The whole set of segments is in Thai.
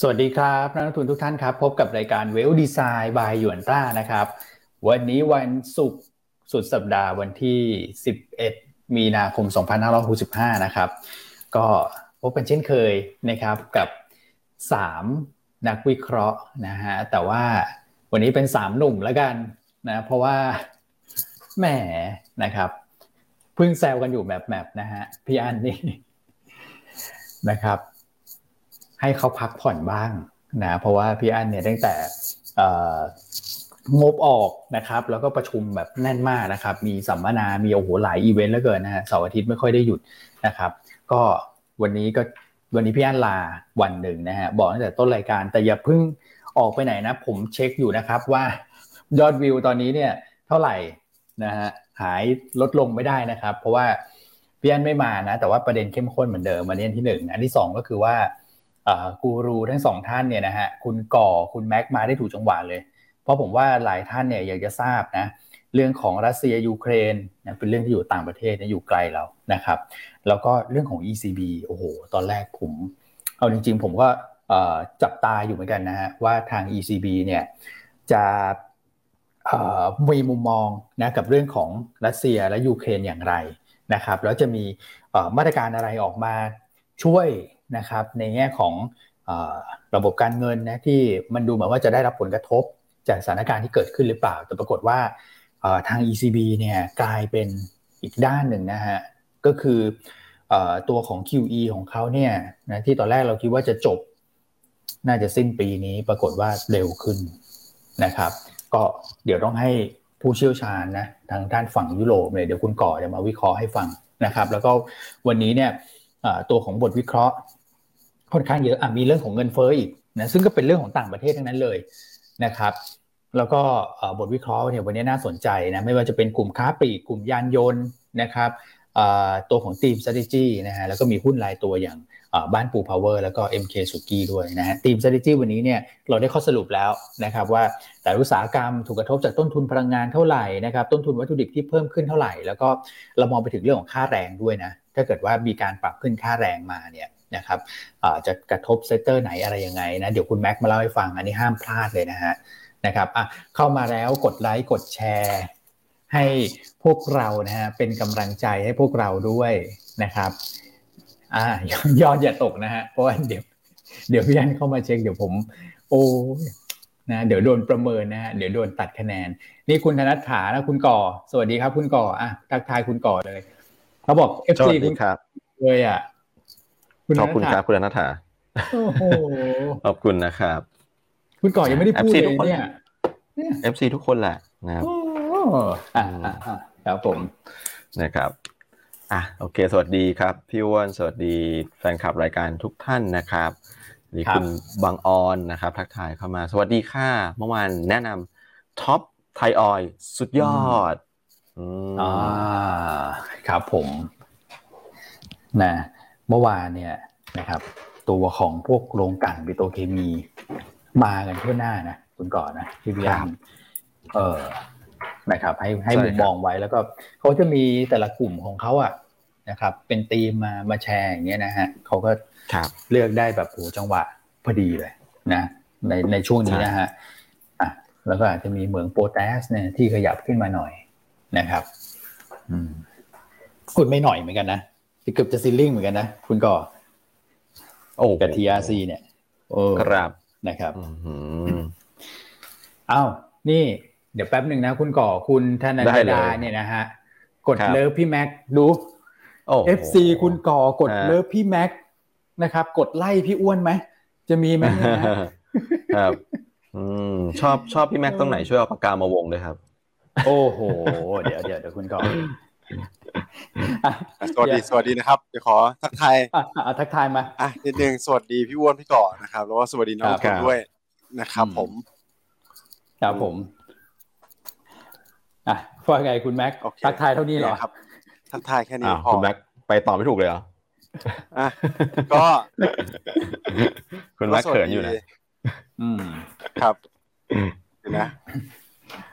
สวัสดีครับนักลงทุนทุกท่านครับ พบกับรายการเวลดีไซน์บายหยวนต้านะครับ วันนี้วันศุกร์สุดสัปดาห์วันที่ 11 มีนาคม 2565 นะครับ ก็พบกันเช่นเคยนะครับกับ 3 นักวิเคราะห์นะฮะแต่ว่าวันนี้เป็น 3 หนุ่มแล้วกันนะเพราะว่าแหมนะครับเพิ่งแซวกันอยู่แบบแบบนะฮะพี่อันนี่นะครับ ให้เขาพักผ่อนบ้างนะเพราะว่าพี่อันเนี่ยตั้งแต่งบออกนะครับ แล้วก็ประชุมแบบแน่นมากนะครับ มีสัมมนา มีโอ้โหหลายอีเวนต์แล้วเกินนะฮะเสาร์อาทิตย์ไม่ค่อยได้หยุดนะครับ ก็วันนี้ก็วันนี้พี่อันลาวันหนึ่งนะฮะบอกตั้งแต่ต้นรายการแต่อย่าเพิ่งออกไปไหนนะ ผมเช็คอยู่นะครับว่ายอดวิวตอนนี้เนี่ยเท่าไหร่นะฮะหายลดลงไม่ได้นะครับ เพราะว่าพี่อันไม่มานะ แต่ว่าประเด็นเข้มข้นเหมือนเดิมมาเนี้ที่หนึ่งอันที่สองก็คือว่า กูรูทั้งสองท่านเนี่ยนะฮะคุณก่อคุณแม็กมาได้ถูกจังหวะเลย เพราะผมว่าหลายท่านเนี่ยอยากจะทราบนะเรื่องของรัสเซียยูเครนนะเป็นเรื่องที่อยู่ต่างประเทศนะอยู่ไกลเรานะครับแล้วก็เรื่องของ ECB โอ้โหตอนแรกผมเอาจริงๆ ผมก็จับตาอยู่เหมือนกันนะฮะว่าทาง ECB เนี่ยจะมีมุมมองนะกับเรื่องของรัสเซียและยูเครนอย่างไรนะครับแล้วจะมีมาตรการอะไรออกมาช่วย นะครับในแง่ของระบบการเงินนะที่มันดูเหมือนว่าจะได้รับผลกระทบจากสถานการณ์ที่เกิดขึ้นหรือเปล่า แต่ปรากฏว่าทาง ECB เนี่ยกลายเป็นอีกด้านหนึ่งนะฮะก็คือตัวของ QE ของเขาเนี่ยนะที่ตอนแรกเราคิดว่าจะจบ น่าจะสิ้นปีนี้ปรากฏว่าเร็วขึ้นนะครับ ก็เดี๋ยวต้องให้ผู้เชี่ยวชาญนะทางด้านฝั่งยุโรปเลยเดี๋ยวคุณก่อจะมาวิเคราะห์ให้ฟังนะครับ แล้วก็วันนี้เนี่ยตัวของบทวิเคราะห์ ค่อนข้างเยอะอะมีเรื่องของเงินเฟ้ออีกนะซึ่งก็เป็นเรื่องของต่างประเทศทั้งนั้นเลยนะครับ แล้วก็บทวิเคราะห์เนี่ยวันนี้น่าสนใจนะไม่ว่าจะเป็นกลุ่มค้าปลีกกลุ่มยานยนต์นะครับตัวของทีม strategy นะฮะแล้วก็มีหุ้นรายตัวอย่างบ้านปูพาวเวอร์แล้วก็ MK สุกี้ด้วยนะฮะทีม strategy วันนี้เนี่ยเราได้ข้อสรุปแล้วนะครับว่าแต่ละอุตสาหกรรมถูกกระทบจากต้นทุนพลังงานเท่าไหร่นะครับต้นทุนวัตถุดิบที่เพิ่มขึ้นเท่าไหร่ แล้วก็เรามองไปถึงเรื่องของค่าแรงด้วยนะถ้าเกิดว่ามีการปรับขึ้นค่าแรงมาเนี่ย นะครับจะกระทบ sector ไหนอะไรยังไงนะเดี๋ยวคุณแม็กมาเล่าให้ฟังอันนี้ห้ามพลาดเลยนะฮะนะครับอะเข้ามาแล้วกดไลค์กดแชร์ ให้พวกเรานะฮะเป็นกำลังใจให้พวกเราด้วยนะครับอ่ายอดอย่าตกนะฮะเพราะว่าเดี๋ยวเดี๋ยวพี่อันเข้ามาเช็คเดี๋ยวผม โอ้นะเดี๋ยวโดนประเมินนะฮะเดี๋ยวโดนตัดคะแนน นี่คุณธนัทถานะคุณก่อ สวัสดีครับ คุณก่ออะทักทายคุณก่อเลยเขาบอก FC คุณครับเลยอะ ขอบคุณครับคุณนัทธาขอบคุณนะครับ คุณก่อนยังไม่ได้พูดเลยเนี่ย FC ทุกคนแหละนะครับอ่าครับผมนะครับอะโอเค สวัสดีครับ พี่อ้วนสวัสดีแฟนคลับรายการทุกท่านนะครับนี่คุณบางออนนะครับ ทักทายเข้ามา สวัสดีค่ะ เมื่อวานแนะนำท็อปไทยออยสุดยอดอ่าครับผมนะ เมื่อวานเนี่ยนะครับ ตัวของพวกโรงกลั่นปิโตเคมี มากันทั่วหน้านะคุณก่อนนะพี่พิยามเออนะครับ ให้ให้มุมมองไว้แล้วก็เขาจะมีแต่ละกลุ่มของเขาอะนะครับ เป็นทีมมามาแชร์อย่างเงี้ยนะฮะเขาก็เลือกได้แบบโหจังหวะพอดีเลยนะในในช่วงนี้นะฮะอะแล้วก็อาจจะมีเหมืองโปรแทสเนี่ยที่ขยับขึ้นมาหน่อยนะครับ อืมคุณไม่หน่อยเหมือนกันนะ เกือบจะซิลลิ่งเหมือนกันนะ คุณก่อโอ้กับทีอาซีเนี่ย โอ้ครับนะครับอ้าวนี่ เดี๋ยวแป๊บหนึ่งนะ คุณก่อคุณธนาดาเนี่ยนะฮะ กดเลิฟพี่แม็กดูเอฟซีคุณก่อกดเลิฟพี่แม็กนะครับ กดไล่พี่อ้วนไหมจะมีไหมครับอืมชอบชอบพี่แม็กตรงไหนช่วยเอาปากกามาวงด้วยครับ โอ้โห เดี๋ยวเดี๋ยวเดี๋ยวคุณก่อ สวัสดีสวัสดีนะครับเดี๋ยวขอทักทายทักทายมาอะนิดนึงสวัสดีพี่อ้วนพี่ก่อนะครับแล้วก็สวัสดีน้องคนด้วยนะครับผมครับผมอะว่าไงคุณแม็กทักทายเท่านี้เหรอครับ ทักทายแค่นี้พอคุณแม็กไปต่อไม่ถูกเลยเหรออะก็คุณแม็กเขินอยู่นะอืมครับนะ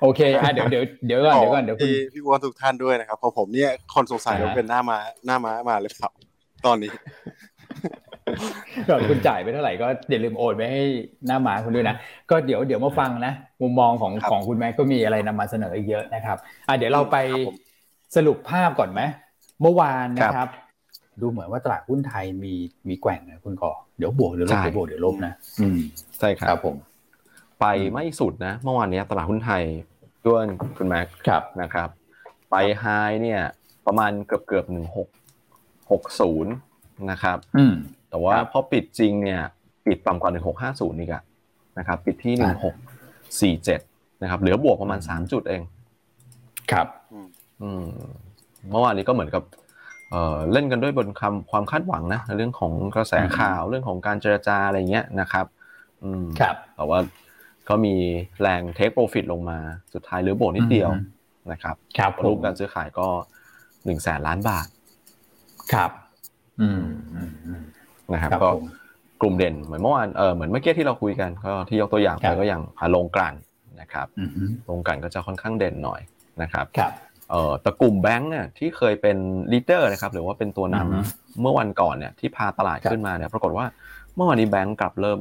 โอเคอะเดี๋ยวเดี๋ยวเดี๋ยวก่อนเดี๋ยวก่อนเดี๋ยวพี่พี่อ้วนทุกท่านด้วยนะครับพอผมเนี่ยคนสงสัยว่าเป็นหน้ามาหน้าม้ามาเลยครับตอนนี้ก่อนคุณจ่ายไปเท่าไหร่ก็อย่าลืมโอนไปให้หน้าหมาคุณด้วยนะก็เดี๋ยวเดี๋ยวมาฟังนะมุมมองของครับของคุณแม่ก็มีอะไรนำมาเสนออีกเยอะนะครับอะเดี๋ยวเราไปครับผมสรุปภาพก่อนไหมเมื่อวานนะครับ ดูเหมือนว่าตลาดหุ้นไทยมีมีแกว่งนะคุณก่อเดี๋ยวบวกเดี๋ยวลบใช่เดี๋ยวบวกเดี๋ยวลบนะอืมใช่คครัรับบผม ไปไม่สุดนะเมื่อวานเนี้ยตลาดหุ้นไทยด้วนคุณแม็กครับนะครับ ไปไฮเนี่ย ประมาณเกือบเกือบหนึ่งหกหกศูนย์นะครับอืมแต่ว่าครับพอปิดจริงเนี่ย ปิดต่ำกว่าหนึ่งหกห้าศูนย์อีกอะนะครับ ปิดที่หนึ่งหกสี่เจ็ดนะครับ เหลือบวกประมาณสามจุดเอง ครับอืมเมื่อวานนี้ก็เหมือนกับเอ่อเล่นกันด้วยบนคำความคาดหวังนะในเรื่องของกระแสข่าวเรื่องของการเจรจาอะไรเงี้ยนะครับ อืมครับแต่ว่า ก็มีแรง take profit ลงมาสุดท้ายเหลือบวกนิดเดียวอืมนะครับครับผม มูลค่าการซื้อขายก็หนึ่งแสนล้านบาท ครับ อืมอืมอืมนะครับครับก็ผมกลุ่มเด่นเหมือนเมื่อวานเออเหมือนเมื่อกี้ที่เราคุยกันก็ที่ยกตัวอย่างไปครับก็อย่างอ่าโรงกลั่นนะครับอืมอืมโรงกลั่นก็จะค่อนข้างเด่นหน่อยนะครับครับเอ่อแต่กลุ่มแบงก์เนี่ยที่เคยเป็น leader นะครับหรือว่าเป็นตัวนำอือฮึเมื่อวันก่อนเนี่ยที่พาตลาดครับขึ้นมาเนี่ยปรากฏว่าเมื่อวานนี้แบงก์กลับเริ่ม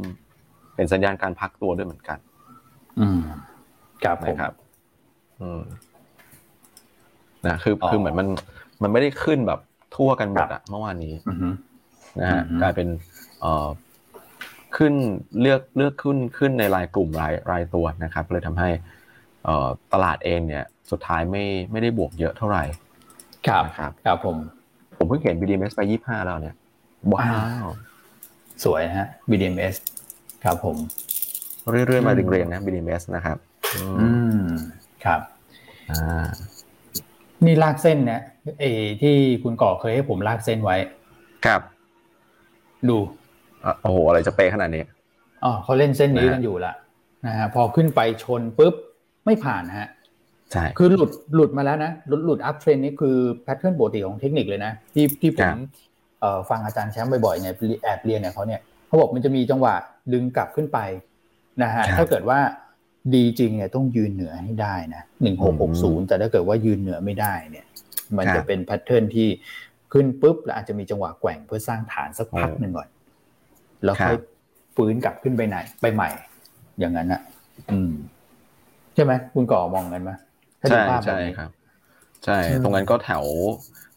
เป็นสัญญาณการพักตัวด้วยเหมือนกัน อืมครับผมนะครับ อืมนะคืออ๋อคือเหมือนมันมันไม่ได้ขึ้นแบบทั่วกันหมดครัอะบเมื่อวานนี้อือฮึนะฮะอือฮึกลายเป็นเอ่อขึ้นเลือกเลือกขึ้นขึ้นในรายกลุ่มรายรายตัวนะครับเลยทำให้เอ่อตลาดเองเนี่ยสุดท้ายไม่ไม่ได้บวกเยอะเท่าไหร่ ครับนะครับ ครับผม ผมเพิ่งเห็น BDMs ไปยี่ห้าแล้วเนี่ยว้าว สวยนะฮะ BDMs ครับผม เรื่อยๆมาอืมเรียงๆนะ BDMs นะครับอืมอืมครับอ่านี่ลากเส้นเนี่ยเอที่คุณก่อเคยให้ผมลากเส้นไว้ ครับ ดูอะโอ้โหอะไรจะเป๊ะขนาดนี้อ๋อเขาเล่นเส้นนี้นะฮะกันอยู่ละนะฮะพอขึ้นไปชนปุ๊บไม่ผ่านฮะใช่คือหลุดหลุดมาแล้วนะหลุดหลุด uptrend นี่คือ pattern ปกติของเทคนิคเลยนะที่ที่ผม ครับเอ่อฟังอาจารย์แชมป์บ่อยๆเนี่ยแอบเรียนเนี่ยเขาเนี่ยเขาบอกมันจะมีจังหวะดึงกลับขึ้นไป นะฮะถ้าเกิดว่าดีจริงเนี่ยต้องยืนเหนือให้ได้นะหนึ่งหกหกศูนย์แต่ถ้าเกิดว่ายืนเหนือไม่ได้เนี่ย มันจะเป็น pattern ที่ขึ้นปุ๊บแล้วอาจจะมีจังหวะแกว่งเพื่อสร้างฐานสักพักหนึ่งก่อน แล้วค่อยฟื้นกลับขึ้นไปไหน ไปใหม่ อย่างนั้นอะ อืม ใช่ไหมคุณก่อมองกันไหมถ้าดูใช่ภาพแบบใช่นี้ครับ ใช่อืมตรงนั้นก็แถว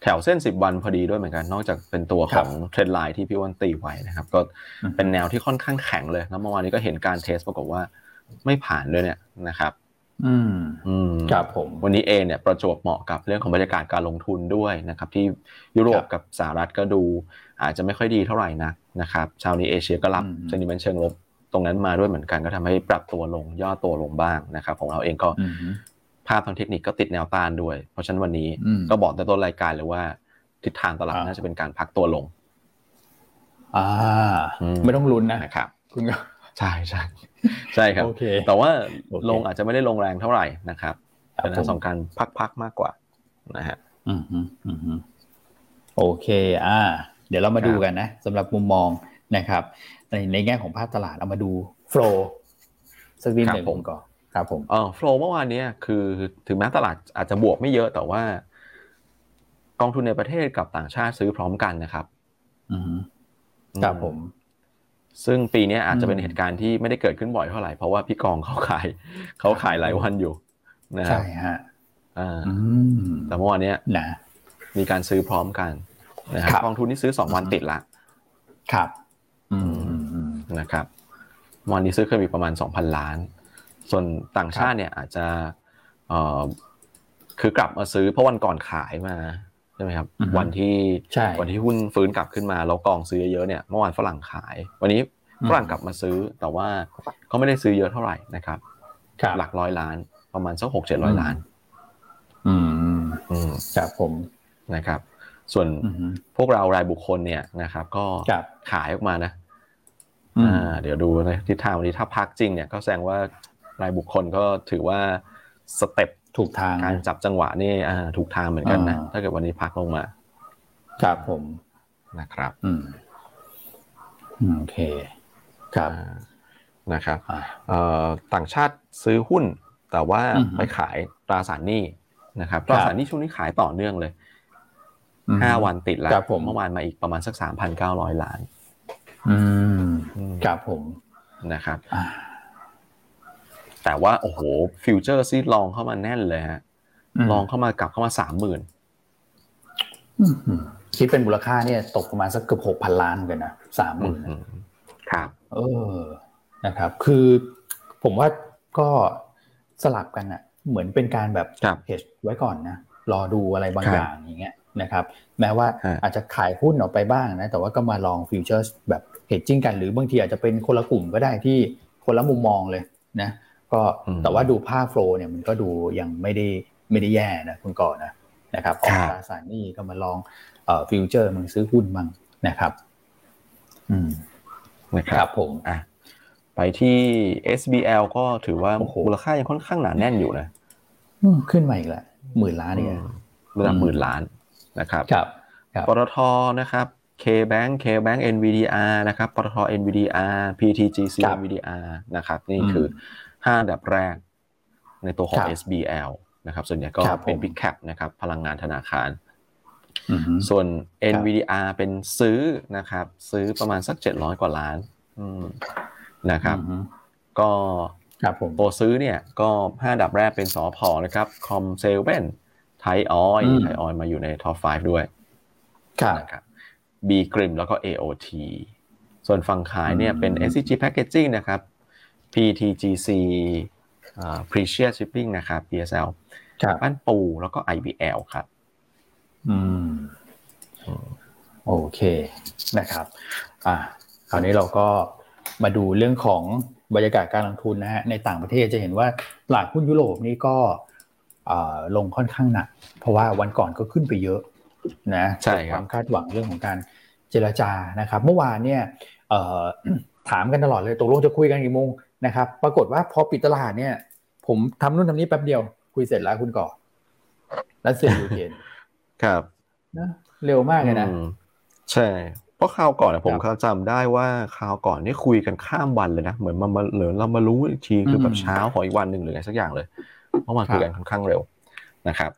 แถวเส้นสิบวันพอดีด้วยเหมือนกัน นอกจากเป็นตัวคขรัอบงเทรนไลน์ที่พี่อ้วันตีไว้นะครับ ก็อืมเป็นแนวที่ค่อนข้างแข็งเลย แล้วเมื่อวานนี้ก็เห็นการเทสปรากฏว่าไม่ผ่านด้วยเนี่ยนะครับ อืมอืมครับผม วันนี้เองเนี่ยประจวบเหมาะกับเรื่องของบรรยากาศการลงทุนด้วยนะครับ ที่ยุโรปครับกับสหรัฐก็ดู อาจจะไม่ค่อยดีเท่าไหร่นักนะครับชาวนี้เอเชียก็รับอืมเซนิเมนต์เชิงลบตรงนั้นมาด้วยเหมือนกันก็ทำให้ปรับตัวลงย่อตัวลงบ้างนะครับ ของเราเองก็อืม ภาพทางเทคนิคก็ติดแนวต้านด้วย เพราะฉะนั้นวันนี้อืมก็บอกในต้นรายการเลยว่า ทิศทางตลาดอ่าน่าจะเป็นการพักตัวลง อ่าอืมไม่ต้องลุ้นนะนะครับคุณก็ใช่ใช่ใช่ครับโอเคแต่ว่าโอเคลงอาจจะไม่ได้ลงแรงเท่าไหร่นะครับครับเป็นลักษผมณะของการพักๆมากกว่านะฮะอืมฮึอืมฮึโอเค อ่า เดี๋ยวเรามาครับดูกันนะสำหรับมุมมองนะครับ ในในแง่ของภาพตลาดเอามาดูโฟล์สักนิดหนึ่งผมก่อน ครับผมเออโฟล์เมื่อวานเนี้ยคือถึงแม้ตลาดอาจจะบวกไม่เยอะแต่ว่า กองทุนในประเทศกับต่างชาติซื้อพร้อมกันนะครับอืมฮึครับผม ซึ่งปีเนี้ยอาจจะเป็นอืมเหตุการณ์ที่ไม่ได้เกิดขึ้นบ่อยเท่าไหร่เพราะว่าพี่กองเขาขายเขาขายหลายวันอยู่นะครัใช่บฮะอ่าอืมแต่เมื่อวานเนี้ยนะมีการซื้อพร้อมกันนะครับครับกองทุนที่ซื้อสองวันอืมติดละครับ อืมอืมอืมนะครับเมื่อวันนี้ซื้อเคยมีประมาณสองพันล้าน ส่วนต่างชาติเนี่ยอาจจะเอ่อคือกลับมาซื้อเพราะวันก่อนขายมาใช่ไหมครับอือฮึวันที่ใช่วันที่หุ้นฟื้นกลับขึ้นมาแล้วกองซื้อเยอะๆเนี่ยเมื่อวานฝรั่งขาย วันนี้อืมฝรั่งกลับมาซื้อแต่ว่าเขาไม่ได้ซื้อเยอะเท่าไหร่นะครับครับหลักร้อยล้านประมาณสักหกเจ็ดร้อยล้าน อืมอืมครับผมนะครับ ส่วนอืมฮึพวกเรารายบุคคลเนี่ยนะครับ ก็ครับขายออกมานะอืมอ่าเดี๋ยวดูนะทิศทางวันนี้ถ้าพักจริงเนี่ยก็แสดงว่า รายบุคคลก็ถือว่าสเต็ปถูกทางการจับจังหวะนี่อ่าถูกทางเหมือนกันนะอ่าถ้าเกิดวันนี้พักลงมา ครับผมนะครับ อืมอืมโอเค ครับอ่านะครับอ่าเอ่อต่างชาติซื้อหุ้น แต่ว่าอือฮึไปขายตราสารหนี้นะครับตราสารหนี้ช่วงนี้ขายต่อเนื่องเลยอืมห้าวันติดแล้วครับผมเมื่อวานมาอีกประมาณสักสามพันเก้าร้อยล้าน อืมครับผมนะครับ แต่ว่าโอ้โหฟิวเจอร์ซีลองเข้ามาแน่นเลยฮะlong เข้ามากลับเข้ามาสามหมื่นคิดเป็นมูลค่าเนี่ยตกประมาณสักเกือบหกพันล้านกันนะสามหมื่นครครับเออนะครับ คือผมว่าก็สลับกันอะเหมือนเป็นการแบบเฮชไว้ก่อนนะรอดูอะไรบางอย่างอย่างเงี้ยนะครับ แม้ว่าอาจจะขายหุ้นออกไปบ้างนะ แต่ว่าก็มา long future แบบ hedging กันหรือบางทีอาจจะเป็นคนละกลุ่มก็ได้ที่คนละมุมมองเลยนะ ก็แต่ว่าดูภาพ flow เนี่ยมันก็ดูยังไม่ได้ไม่ได้แย่นะคุณก่อนนะนะครับออกตราสารนี่ก็มา longเอ่อ future มันซื้อหุ้นมั่งนะครับ อืมนะครับผมอะไปที่ SBL ก็ถือว่ามูลค่ายังค่อนข้างหนาแน่นอยู่นะขึ้นมาอีกแล้วหมื่นล้านเนี่ยระดับหมื่นล้านนะครับครับปตทนะครับ K-Bank K-Bank NVDR นะครับปตท NVDR PTTGC NVDR นะครับ นี่คือ ห้าดับแรก ในตัวของ SBL นะครับ ส่วนใหญ่ก็เป็น Big Cap นะครับ พลังงานธนาคาร ส่วน NVDR เป็นซื้อนะครับ ซื้อประมาณสักเจ็ดร้อยกว่าล้านนะครับ ก็ตัวซื้อเนี่ยก็ห้าดับแรกเป็นสอพอนะครับคอมเซเว่นไทออยไทออยมาอยู่ในท็อป 5 ด้วยนะครับ B กริมแล้วก็ AOT ส่วนฝั่งขายเนี่ยเป็น SCG Packaging นะครับ PTGC Precious Shipping นะครับ PSL บ้านปูแล้วก็ IBL ครับ อืม โอเคนะครับ อ่าคราวนี้เราก็มาดูเรื่องของบรรยากาศการลงทุนนะฮะในต่างประเทศจะเห็นว่าตลาดหุ้นยุโรปนี่ก็ลงค่อนข้างหนัก เพราะว่าวันก่อนก็ขึ้นไปเยอะนะใช่ความคาดหวังเรื่องของการเจรจานะครับ เมื่อวานเนี่ยถามกันตลอดเลยตกลงจะคุยกันกี่โมง นะครับปรากฏว่าพอปิดตลาดเนี่ย ผมทำนู่นทำนี้แป๊บเดียว คุยเสร็จแล้วคุณก่อแล้วเสียยูเครนครับนะเร็วมากเลยนะใช่เพราะคราวก่อนผมเขาจำได้ว่าคราวก่อนนี่คุยกันข้ามวันเลยนะเหมือนมาเหลือเรามารู้อีกทีคือแบบเช้าของอีกวันหนึ่งหรืออะไรสักอย่างเลยเมื่อวานคุยกันค่อนข้างเร็วนะครับ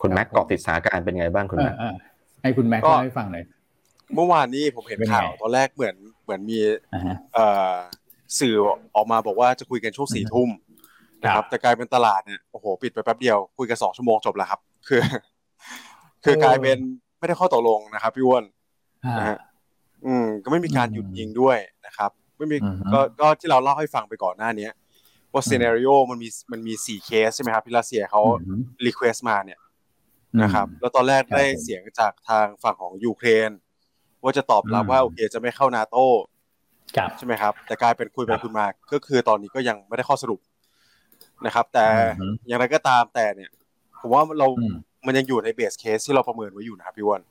คุณแม็กเกาะติดสถานการณ์เป็นไงบ้างคุณแม็กให้คุณแม็กเล่าให้ฟังหน่อยเมื่อวานนี้ผมเห็นข่าวตอนแรกเหมือนเหมือนมี สื่อออกมาบอกว่าจะคุยกันช่วงสี่ทุ่มนะครับแต่กลายเป็นตลาดเนี่ยโอ้โหปิดไปแป๊บเดียวคุยกันสองชั่วโมงจบแล้วครับ คือ คือกลายเป็นไม่ได้ข้อตกลงนะครับพี่อ้วนนะฮะอืม ก็ไม่มีการหยุดยิงด้วยนะครับ ไม่มีก็ก็ที่เราเล่าให้ฟังไปก่อนหน้านี้ว่า scenario มันมีมันมีสี่เคสใช่ไหมครับที่รัสเซียเขา request มาเนี่ยนะครับแล้วตอนแรกได้เสียงจากทางฝั่งของยูเครน ว่าจะตอบรับว่าโอเคจะไม่เข้านาโต้ ใช่ไหมครับ แต่กลายเป็นคุยไปคุยมาก็คือตอนนี้ก็ยังไม่ได้ข้อสรุปนะครับ แต่อย่างไรก็ตามแต่เนี่ย ผมว่าเรา มันยังอยู่ใน base case ที่เราประเมินไว้อยู่นะครับพี่วัน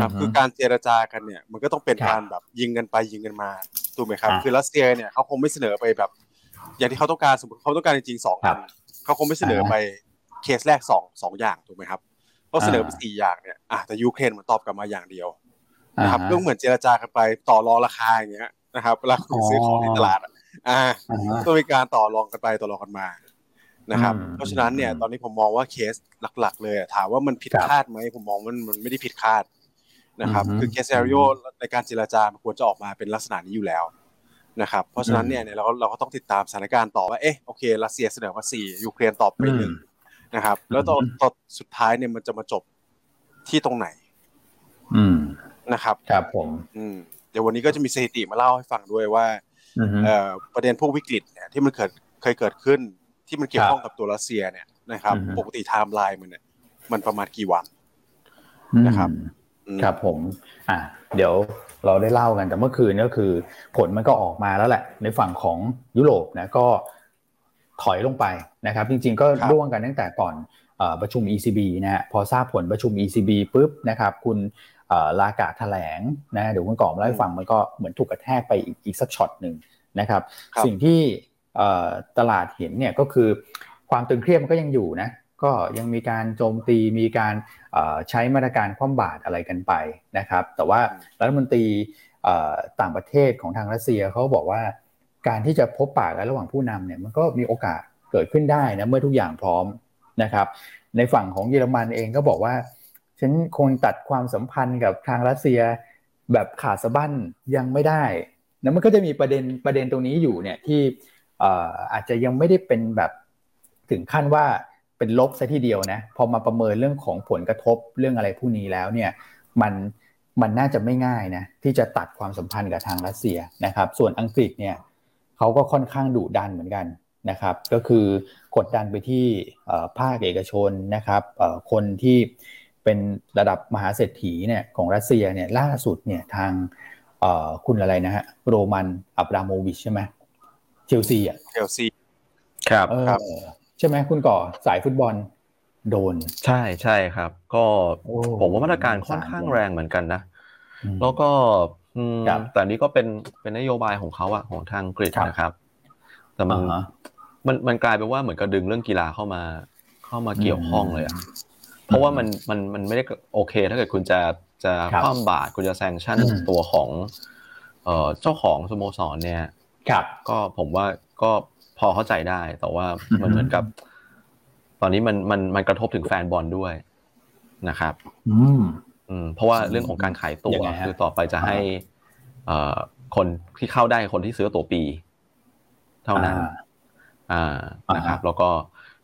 ครับคือการเจรจากันเนี่ย มันก็ต้องเป็นการแบบยิงกันไปยิงกันมาถูกไหมครับ คือรัสเซียเนี่ยเขาคงไม่เสนอไปแบบ อย่างที่เขาต้องการสมมติเขาต้องการจริงๆสองอันเขาคงไม่เสนอไปเคสแรกสองสองอย่างถูกไหมครับเขาเสนอไปสี่อย่างเนี่ยอะแต่ยูเครนมันตอบกลับมาอย่างเดียวนะครับก็เหมือนเจรจากันไปต่อรองราคาอย่างเงี้ย นะครับเวลาคุณซื้อของในตลาดอ่าต้องมีการต่อรองกันไปต่อรองกันมานะครับ เพราะฉะนั้นเนี่ยตอนนี้ผมมองว่าเคสหลัก ๆ เลยถามว่ามันผิดคาดไหมผมมองมันมันไม่ได้ผิดคาดนะครับ คือ case scenario ในการเจรจามันควรจะออกมาเป็นลักษณะนี้อยู่แล้วนะครับ เพราะฉะนั้นเนี่ยเราก็เราก็ต้องติดตามสถานการณ์ต่อว่าเอ๊ะโอเครัสเซียเสนอมาสี่ยูเครนตอบไปหนึ่งนะครับ แล้วตอนตอนสุดท้ายเนี่ยมันจะมาจบที่ตรงไหน อืมนะครับ ครับผม อืม เดี๋ยววันนี้ก็จะมีสถิติมาเล่าให้ฟังด้วยว่าเอ่อประเด็นพวกวิกฤตเนี่ยที่มันเกิดเคยเกิดขึ้น ที่มันเกี่ยวข้องกับตัวรัสเซียเนี่ยนะครับ ปกติไทม์ไลน์มันเนี่ยมันประมาณกี่วันนะครับครับผม อ่า เดี๋ยวเราได้เล่ากันแต่เมื่อคืนก็คือ ผลมันก็ออกมาแล้วแหละ ในฝั่งของยุโรปนะก็ถอยลงไปนะครับ จริง ๆ ก็ร่วงกันตั้งแต่ก่อนประชุม ECB นะฮะพอทราบผลประชุม ECB ปุ๊บนะครับ คุณ ลาการ์ดแถลงนะเดี๋ยวคุณก่อเล่าให้ฟังมันก็เหมือนถูกกระแทกไปอีกอีกสักช็อตหนึ่งนะครับ สิ่งที่ตลาดเห็นเนี่ยก็คือความตึงเครียดมันก็ยังอยู่นะก็ยังมีการโจมตีมีการใช้มาตรการคว่ำบาตรอะไรกันไปนะครับ แต่ว่ารัฐมนตรีต่างประเทศของทางรัสเซียเขาบอกว่าการที่จะพบปากกันระหว่างผู้นำเนี่ยมันก็มีโอกาสเกิดขึ้นได้นะเมื่อทุกอย่างพร้อมนะครับ ในฝั่งของเยอรมันเองก็บอกว่า ฉันคงตัดความสัมพันธ์กับทางรัสเซียแบบขาดสะบั้นยังไม่ได้นะมันก็จะมีประเด็นประเด็นตรงนี้อยู่เนี่ยที่อาจจะยังไม่ได้เป็นแบบถึงขั้นว่าเป็นลบซะทีเดียวนะพอมาประเมินเรื่องของผลกระทบเรื่องอะไรพวกนี้แล้วเนี่ยมันมันน่าจะไม่ง่ายนะที่จะตัดความสัมพันธ์กับทางรัสเซียนะครับ ส่วนอังกฤษเนี่ยเขาก็ค่อนข้างดุดันเหมือนกันนะครับ ก็คือกดดันไปที่ภาคเอกชนนะครับคนที่ เป็นระดับมหาเศรษฐีเนี่ยของรัสเซียเนี่ยล่าสุดเนี่ยทางคุณอะไรนะฮะโรมันอับราโมวิชใช่ไหมเชลซีอะเชลซีครับครับใช่ไหมคุณก่อสายฟุตบอลโดน ใช่ใช่ครับ ก็ผมว่ามาตรการค่อนข้างแรงเหมือนกันนะ แล้วก็แต่นี้ก็เป็นเป็นนโยบายของเขาอะของทางกรีกนะครับ แต่มันมันมันกลายเป็นว่าเหมือนกับดึงเรื่องกีฬาเข้ามา เข้ามาเกี่ยวข้องเลยอะ เพราะว่ามันมันมันไม่ได้โอเค ถ้าเกิดคุณจะจะคว่ำบาตรคุณจะแซงชั่นตัวของเอ่อเจ้าของสโมสรเนี่ยครับก็ผมว่าก็พอเข้าใจได้ แต่ว่ามันเหมือนกับ ตอนนี้มันมันมันกระทบถึงแฟนบอลด้วยนะครับ อืมอืมเพราะว่าเรื่องของการขายตั๋วคือต่อไปจะให้ เอ่อคนที่เข้าได้คนที่ซื้อตั๋วปี เท่านั้น อ่านะครับ แล้วก็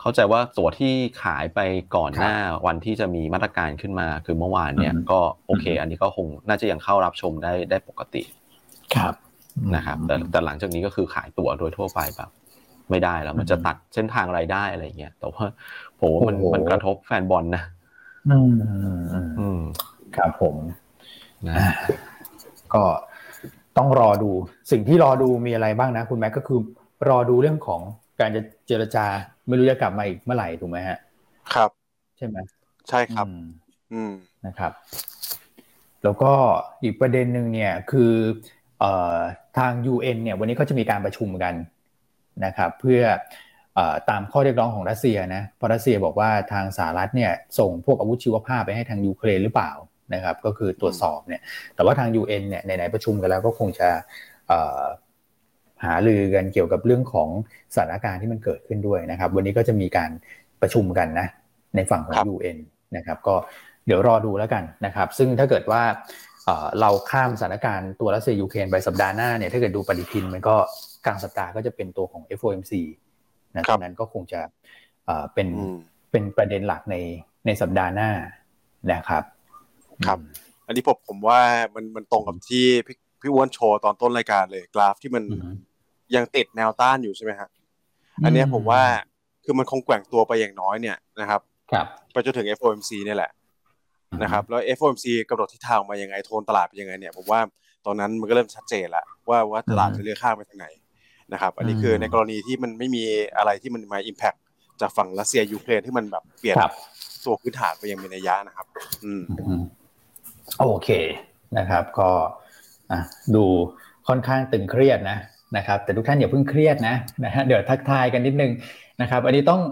เข้าใจว่าตั๋วที่ขายไปก่อนหน้าวันที่จะมีมาตรการขึ้นมา คือเมื่อวานเนี่ย ก็โอเค อันนี้ก็คงน่าจะยังเข้ารับชมได้ได้ปกติ ครับนะครับ แต่แต่หลังจากนี้ก็คือขายตั๋วโดยทั่วไปแบบไม่ได้แล้วมันจะตัดเส้นทางรายได้อะไรเงี้ยแต่ว่าผมว่ามันมันกระทบแฟนบอลนะอืมอืมครับผมนะก็ต้องรอดูสิ่งที่รอดูมีอะไรบ้างนะ คุณแม็กก็คือรอดูเรื่องของ การจะเจรจาไม่รู้จะกลับมาอีกเมื่อไหร่ถูกไหมฮะ ครับ ใช่ไหมใช่ครับ อืมนะครับ แล้วก็อีกประเด็นหนึ่งเนี่ยคือเอ่อทาง UN เนี่ย วันนี้ก็จะมีการประชุมกันนะครับ เพื่อตามข้อเรียกร้องของรัสเซียนะเพราะรัสเซียบอกว่าทางสหรัฐเนี่ยส่งพวกอาวุธชีวภาพไปให้ทางยูเครนหรือเปล่านะครับ ก็คือตรวจสอบเนี่ย แต่ว่าทาง UN เนี่ยไหนๆประชุมกันแล้วก็คงจะ หาลือกันเกี่ยวกับเรื่องของสถานการณ์ที่มันเกิดขึ้นด้วยนะครับ วันนี้ก็จะมีการประชุมกันนะ ในฝั่งของ UN นะครับ ก็เดี๋ยวรอดูแล้วกันนะครับ ซึ่งถ้าเกิดว่าเราข้ามสถานการณ์ตัวรัสเซียยูเครนไปสัปดาห์หน้าเนี่ยถ้าเกิดดูปฏิทินมันก็กลางสัปดาห์ก็จะเป็นตัวของ FOMC นะดังนั้นก็คงจะเป็นเป็นประเด็นหลักในในสัปดาห์หน้านะครับ ครับ อันนี้ผมผมว่ามันมันตรงกับที่พี่ พี่อ้วนโชว์ตอนต้นรายการเลยกราฟที่มันยังติดแนวต้านอยู่ใช่ไหมฮะอันนี้ผมว่าคือมันคงแกว่งตัวไปอย่างน้อยเนี่ยนะครับครับไปจนถึง FOMC นี่แหละนะครับแล้ว FOMC กำหนดทิศทางมายังไงโทนตลาดเป็นยังไงเนี่ยผมว่าตอนนั้นมันก็เริ่มชัดเจนแล้วว่าว่าตลาดจะเลือกข้างไปทางไหนนะครับ อันนี้คือในกรณีที่มันไม่มีอะไรที่มันมาอิมแพคจากฝั่งรัสเซียยูเครนที่มันแบบเปลี่ยนตัวพื้นฐานไปยังมีนัยยะนะครับ อืมโอเคนะครับ ก็ ดูค่อนข้างตึงเครียดนะนะครับ แต่ทุกท่านอย่าเพิ่งเครียดนะนะฮะเดี๋ยวทักทายกันนิดนึงนะครับ อันนี้ต้อง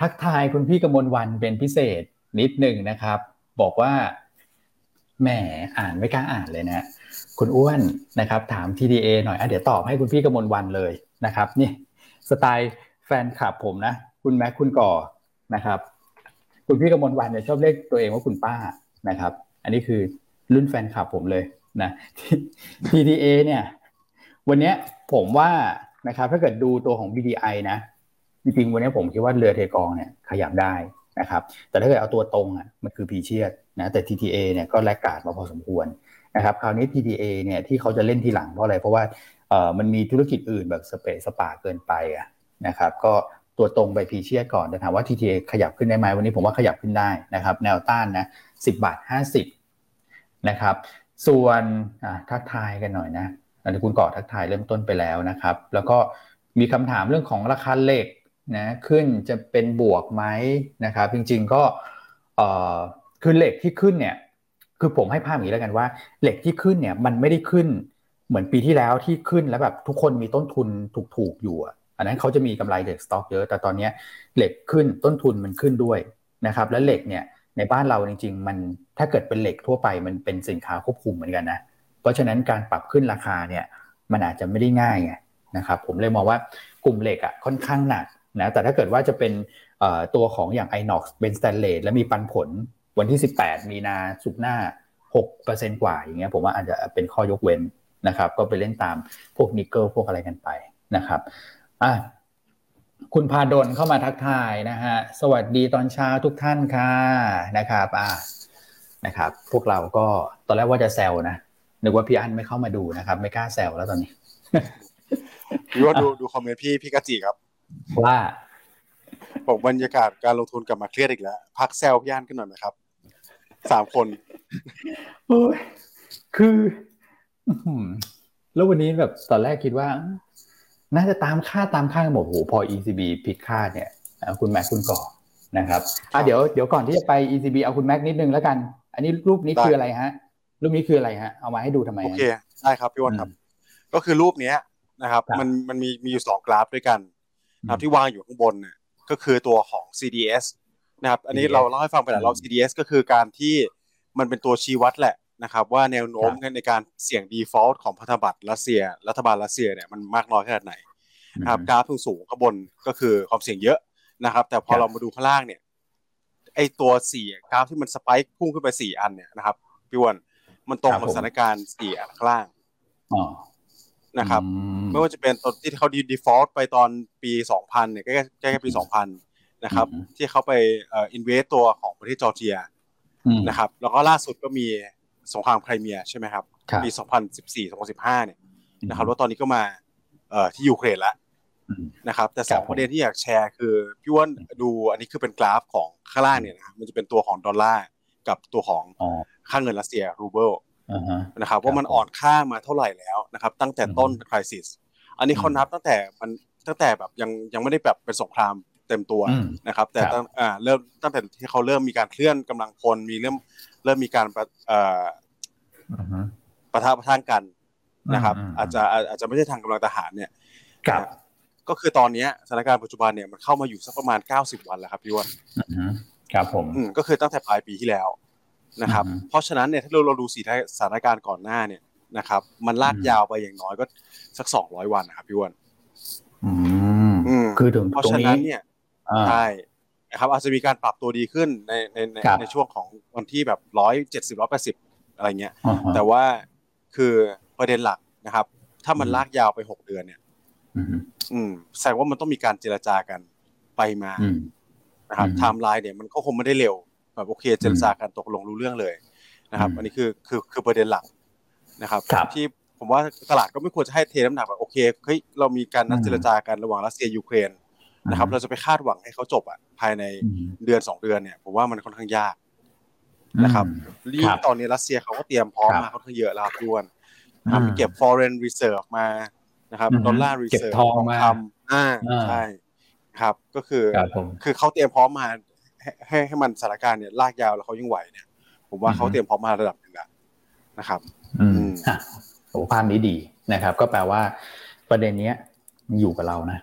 ทักทายคุณพี่กมลวันเป็นพิเศษนิดหนึ่งนะครับ บอกว่าแหมอ่านไม่กล้าอ่านเลยนะคุณอ้วนนะครับ ถาม TDA หน่อยอะเดี๋ยวตอบให้คุณพี่กมลวันเลยนะครับนี่สไตล์แฟนคลับผมนะ คุณแม็กคุณก่อนะครับ คุณพี่กมลวันเนี่ยชอบเรียกตัวเองว่าคุณป้านะครับ อันนี้คือรุ่นแฟนคลับผมเลย นะ TDA เนี่ย วันนี้ผมว่านะครับ ถ้าเกิดดูตัวของ BDI นะ จริงๆ วันนี้ผมคิดว่าเรือเทกองเนี่ยขยับได้นะครับ แต่ถ้าเกิดเอาตัวตรงอะมันคือพีเชียดนะแต่ TTA เนี่ยก็แลกกาดมาพอสมควรนะครับ คราวนี้ TTA เนี่ยที่เขาจะเล่นทีหลังเพราะอะไร เพราะว่าเออมันมีธุรกิจอื่นแบบสเปซสปาเกินไปอะนะครับ ก็ตัวตรงไปพีเชียก่อนแต่ถามว่า TTA ขยับขึ้นได้ไหมวันนี้ผมว่าขยับขึ้นได้นะครับ แนวต้านนะ10 บาท 50นะครับ ส่วนทักทายกันหน่อยนะอันนี้คุณก่อทักทายเริ่มต้นไปแล้วนะครับ แล้วก็มีคำถามเรื่องของราคาเหล็กนะขึ้นจะเป็นบวกไหมนะครับ จริงๆก็คือเหล็กที่ขึ้นเนี่ยคือผมให้ภาพอย่างนี้แล้วกันว่า เหล็กที่ขึ้นเนี่ยมันไม่ได้ขึ้นเหมือนปีที่แล้วที่ขึ้นแล้วแบบทุกคนมีต้นทุนถูกๆอยู่อันนั้นเขาจะมีกำไรเหล็กสต็อกเยอะ แต่ตอนนี้เหล็กขึ้นต้นทุนมันขึ้นด้วยนะครับ แล้วเหล็กเนี่ย ในบ้านเราจริง ๆ มันถ้าเกิดเป็นเหล็กทั่วไปมันเป็นสินค้าควบคุมเหมือนกันนะเพราะฉะนั้นการปรับขึ้นราคาเนี่ยมันอาจจะไม่ได้ง่ายไงนะครับผมเลยมองว่ากลุ่มเหล็กอะค่อนข้างหนักนะแต่ถ้าเกิดว่าจะเป็นตัวของอย่าง INOX เป็นสแตนเลสและมีปันผลวันที่ 18 มีนาศุกร์หน้าหกเปอร์เซ็นต์กว่าอย่างเงี้ยผมว่าอาจจะเป็นข้อยกเว้นนะครับก็ไปเล่นตามพวกนิกเกิลพวกอะไรกันไปนะครับอะ คุณพาดลเข้ามาทักทายนะฮะ สวัสดีตอนเช้าทุกท่านค่ะนะครับอะนะครับ พวกเราก็ตอนแรกว่าจะแซวนะนึกว่าพี่อันไม่เข้ามาดูนะครับ ไม่กล้าแซวแล้วตอนนี้พี่ว่าดูดูคอมเมนต์พี่พี่กจิครับ ว่าบอกบรรยากาศการลงทุนกลับมาเครียดอีกแล้ว พักแซวพี่อันกันหน่อยไหมครับสามคนโอ้ยคือแล้ววันนี้แบบตอนแรกคิดว่า น่าจะตามค่าตามค่าหมดโหพอ ECB ผิดคาดเนี่ยคุณแม็กคุณก่อนะครับอะเดี๋ยวเดี๋ยวก่อนที่จะไป ECB เอาคุณแม็กนิดนึงแล้วกัน อันนี้รูปนี้คืออะไรฮะ รูปนี้คืออะไรฮะ เอามาให้ดูทำไม โอเค ได้ครับพี่วันครับ ก็คือรูปเนี้ยนะครับ มันมันมีมีอยู่สองกราฟด้วยกันนะครับที่วางอยู่ข้างบนเนี่ยก็คือตัวของ CDS นะครับ อันนี้เราเล่าให้ฟังไปแล้วเรา CDS ก็คือการที่มันเป็นตัวชี้วัดแหละ นะครับว่าแนวโน้มในการเสี่ยง default ของพันธบัตรรัสเซีย รัฐบาลรัสเซียเนี่ยมันมากน้อยขนาดไหนนะครับกราฟสูงข้างบนก็คือความเสี่ยงเยอะนะครับ แต่พอเรามาดูข้างล่างเนี่ยไอตัวสี่กราฟที่มันสไปค์พุ่งขึ้นไปสี่อันเนี่ยนะครับพี่วันมันตรงกับสถานการณ์สี่อันข้างล่างนะครับ ไม่ว่าจะเป็นตอนที่เขาดี default ไปตอนปีสองพันเนี่ยใกล้ใกล้ปีสองพันนะครับ ที่เขาไปเอ่ออินเวสตัวของประเทศจอร์เจียนะครับ แล้วก็ล่าสุดก็มี สงครามไครเมียใช่ไหมครับปี 2014 2015 เนี่ยนะครับแล้วตอนนี้ก็มาเอ่อที่ยูเครนแล้วนะครับแต่สองประเด็นที่อยากแชร์คือพี่ว่านดูอันนี้คือเป็นกราฟของข้างล่างเนี่ยนะมันจะเป็นตัวของดอลลาร์กับตัวของค่าเงินรัสเซียรูเบิลนะครับว่ามันอ่อนค่ามาเท่าไหร่แล้วนะครับ ตั้งแต่ต้นคริสิสอันนี้เขานับตั้งแต่มันตั้งแต่แบบยังยังไม่ได้แบบเป็นสงครามเต็มตัวนะครับ แต่ตั้งอ่าเริ่มตั้งแต่ที่เขาเริ่มมีการเคลื่อนกำลังพลมีเริ่มเริ่มมีการเอ่อประทะประทานกันนะครับ อาจจะอาจจะไม่ใช่ทางกำลังทหารเนี่ยก็คือตอนนี้สถานการณ์ปัจจุบันเนี่ยมันเข้ามาอยู่สักประมาณเก้าสิบวันแล้วครับพี่วันครับผมก็คือตั้งแต่ปลายปีที่แล้วนะครับ เพราะฉะนั้นเนี่ยถ้าเราเราดูสีสถานการณ์ก่อนหน้าเนี่ยนะครับ มันลากยาวไปอย่างน้อยก็สักสองร้อยวันนะครับพี่วันคือถึงเพราะฉะนั้นเนี่ยใช่ นะครับอาจจะมีการปรับตัวดีขึ้นในในในในช่วงของวันที่แบบร้อยเจ็ดสิบร้อยแปดสิบอะไรเงี้ย แต่ว่าคือประเด็นหลักนะครับ ถ้ามันลากยาวไปหกเดือนเนี่ยอืมแสดงว่ามันต้องมีการเจรจากันไปมานะครับไทม์ไลน์เนี่ยมันก็คงไม่ได้เร็วแบบโอเคเจรจากันตกลงรู้เรื่องเลยนะครับ อันนี้คือคือคือประเด็นหลักนะครับ ที่ผมว่าตลาดก็ไม่ควรจะให้เทน้ำหนักแบบโอเคเฮ้ยเรามีการนัดเจรจากันระหว่างรัสเซียยูเครน นะครับเราจะไปคาดหวังให้เขาจบอะภายในเดือนสองเดือนเนี่ยผมว่ามันค่อนข้างยากนะครับรีบตอนนี้รัสเซียเขาก็เตรียมพร้อมมาค่อนข้างเยอะแล้วครับพี่วันนะครับเก็บ foreign reserve มานะครับดอลลาร์ reserve ทองคำอ่าใช่ครับ ก็คือคือเขาเตรียมพร้อมมาให้ให้มันสถานการณ์เนี่ยลากยาวแล้วเขายังไหวเนี่ย ผมว่าเขาเตรียมพร้อมมาระดับหนึ่งแล้วนะครับ อืมโอ้ภาพนี้ดีนะครับ ก็แปลว่าประเด็นเนี้ยอยู่กับเรานะ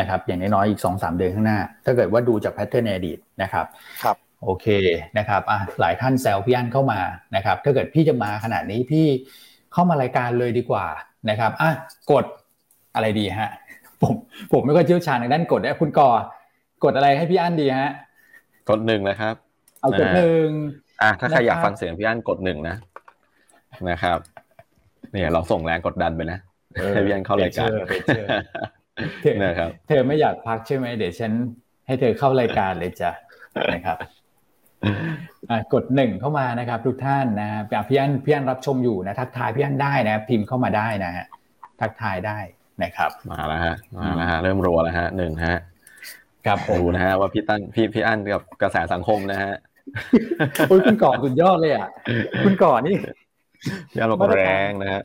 นะครับอย่างน้อยๆอีกสองสามเดือนข้างหน้า ถ้าเกิดว่าดูจาก pattern อดีตนะครับครับโอเคนะครับอะหลายท่านแซวพี่อันเข้ามานะครับถ้าเกิดพี่จะมาขนาดนี้พี่เข้ามารายการเลยดีกว่านะครับอะกดอะไรดีฮะผมผมไม่ค่อยเชี่ยวชาญในด้านกดนะคุณก่อกดอะไรให้พี่อันดีฮะกดหนึ่งนะครับ เอากดหนึ่งอะถ้าใครอยากฟังเสียงพี่อันกดหนึ่งนะนะครับ เนี่ยเราส่งแรงกดดันไปนะให้พี่อันเข้ารายการ นะครับ เธอไม่อยากพักใช่ไหมเดี๋ยวฉันให้เธอเข้ารายการเลยจ้ะนะครับกดหนึ่งเข้ามานะครับ ทุกท่านนะพี่อันพี่อันรับชมอยู่นะทักทายพี่อันได้นะ พิมพ์เข้ามาได้นะฮะทักทายได้นะครับ มาแล้วฮะมาแล้วฮะเริ่มรัวแล้วฮะหนึ่งฮะครับผมดูนะฮะว่าพี่ตั้นพี่พี่อั้นกับกระแสสังคมนะฮะคุณก่อนสุดยอดเลยอะคุณก่อน นี่ยาลงแรงนะฮะ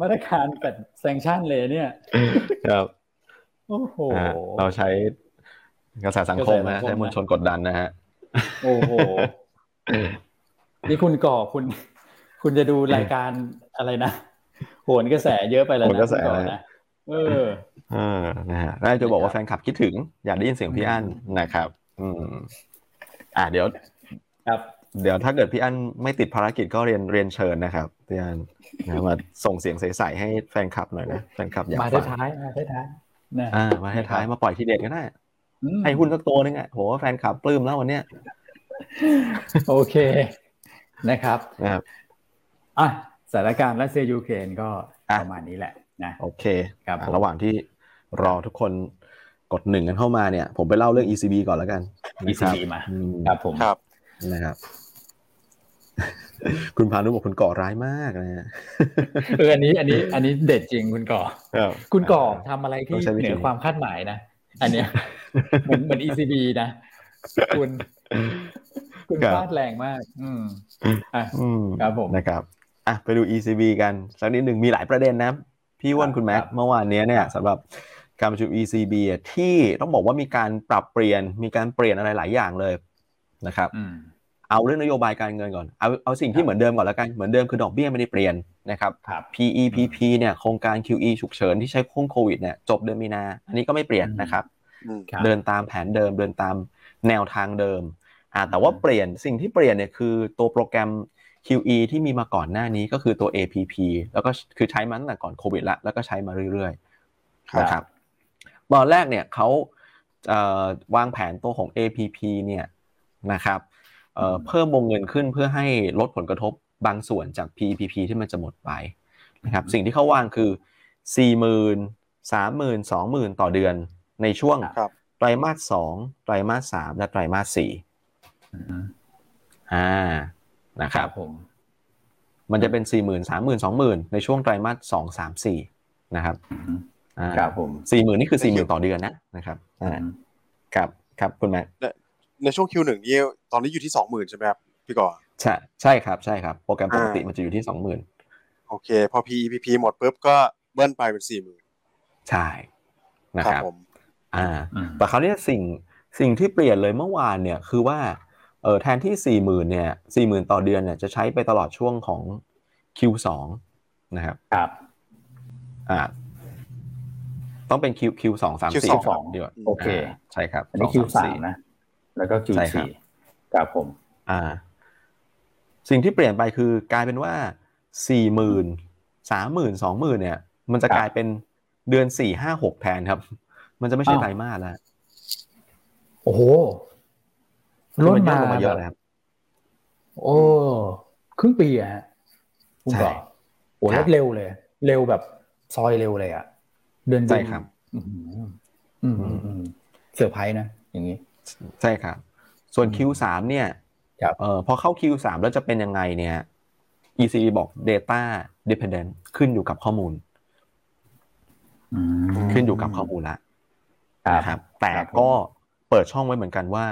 มาตรการแบบแซงชั่นเลยเนี่ยครับโอ้โหเราใช้กระแสสังคมนะใช้มวลชนกดดันนะฮะโอ้โหนี่คุณก่อคุณ คุณจะดูรายการอะไรนะโหนกระแสเยอะไปแล้วนะกระแสนะเออเออนะฮะได้จะบอกว่าแฟนคลับคิดถึง อยากได้ยินเสียงพี่อั้นนะครับ อืม อ่าเดี๋ยวครับ เดี๋ยวถ้าเกิดพี่อั้นไม่ติดภารกิจก็เรียนเรียนเชิญนะครับพี่อั้นนะมาส่งเสียงใสๆให้แฟนคลับหน่อยนะแฟนคลับอยากมาท้ายมาท้ายอ่ามาท้ายมาปล่อยทีเด็ดก็ได้ให้หุ้นสักตัวนึงอะโหแฟนคลับปลื้มแล้ววันเนี้ยโอเคนะครับนะครับอะสถานการณ์รัสเซียยูเครนก็ประมาณนี้แหละนะโอเคครับระหว่างที่รอทุกคนกดหนึ่งกันเข้ามาเนี่ย ผมไปเล่าเรื่อง ECB ก่อนแล้วกัน ECB มาครับผมครับนะครับ คุณพานุบอกคุณก่อร้ายมากนะฮะเอออันนี้อันนี้อันนี้เด็ดจริงคุณก่อคุณก่อทำอะไรที่เหนือความคาดหมายนะอันเนี้ยเหมือนเหมือน ECB นะคุณคุณพลาดแรงมาก อืมอะครับผมนะครับอะไปดู ECB กันสักนิดหนึ่งมีหลายประเด็นนะ พี่ว่นคุณแม็กเมื่อวานนี้เนี่ยสำหรับการประชุม ECB ที่ต้องบอกว่ามีการปรับเปลี่ยนมีการเปลี่ยนอะไรหลายอย่างเลยนะครับ เอาเรื่องนโยบายการเงินก่อน เอาเอาสิ่งที่เหมือนเดิมก่อนแล้วกัน เหมือนเดิมคือดอกเบี้ยไม่ได้เปลี่ยนนะครับ PEPP เนี่ยโครงการ QE ฉุกเฉินที่ใช้พ่วงโควิดเนี่ยจบเดือนมีนา อันนี้ก็ไม่เปลี่ยนนะครับ เดินตามแผนเดิมเดินตามแนวทางเดิมอ่าแต่ว่าเปลี่ยนสิ่งที่เปลี่ยนเนี่ยคือตัวโปรแกรม QE ที่มีมาก่อนหน้านี้ก็คือตัว APP แล้วก็คือใช้มาตั้งแต่ก่อนโควิดละแล้วก็ใช้มาเรื่อยๆนะครับตอนแรกเนี่ยเขาวางแผนตัวของ APP เนี่ยนะครับ เพิ่มวงเงินขึ้นเพื่อให้ลดผลกระทบบางส่วนจาก PPP ที่มันจะหมดไปนะครับสิ่งที่เขาวางคือ 4 0 0 0 0 3 0 0 0 0 2 0,000 ต่อเดือนในช่วงไตรมาสสองไตรมาสสามและไตรมาสสี่อ่านะครับผมมันจะเป็นสี่หมื่นสามหมื่นสองหมื่นในช่วงไตรมาสสองสามสี่นะครับอ่าครับผมสี่หมื่นนี่คือสี่หมื่นต่อเดือนนะนะครับอ่าครับครับคุณแม่ ในช่วงคิวหนึ่งนี่ตอนนี้อยู่ที่สองหมื่นใช่ไหมครับพี่ก่อใช่ใช่ครับใช่ครับ โปรแกรมปกติมันจะอยู่ที่สองหมื่นโอเค พอ PEPP หมดปุ๊บก็เบิ้ลไปเป็นสี่หมื่นใช่นะครับอ่า แต่คราวนี้สิ่งสิ่งที่เปลี่ยนเลยเมื่อวานเนี่ยคือว่าเออแทนที่สี่หมื่นเนี่ยสี่หมื่นต่อเดือนเนี่ยจะใช้ไปตลอดช่วงของ Q2 นะครับครับอ่าต้องเป็น Q Q สองสามสี่สองดีกว่าโอเค ใช่ครับอันนี้ Q สามนะ แล้วก็ Q สี่ครับผม อ่า สิ่งที่เปลี่ยนไปคือกลายเป็นว่าสี่หมื่นสามหมื่นสองหมื่นเนี่ย มันจะกลายเป็นเดือนสี่ห้าหกแทนครับ มันจะไม่ใช่ไตรมาสแล้วโอ้โหลดมามาเยอะแล้วครับโอ้ครึ่งปีอะฮะคุณบอกโอ้แล้วเร็วเลย เร็วแบบซอยเร็วเลยอะเดือนใช่ครับ อืมอืมเซอร์ไพรส์นะอย่างนี้ ใช่ครับ ส่วน Q3 เนี่ยเอ่อพอเข้า Q3 แล้วจะเป็นยังไงเนี่ย ECB บอก data dependent ขึ้นอยู่กับข้อมูลขึ้นอยู่กับข้อมูลละนะครับ แต่ก็เปิดช่องไว้เหมือนกันว่า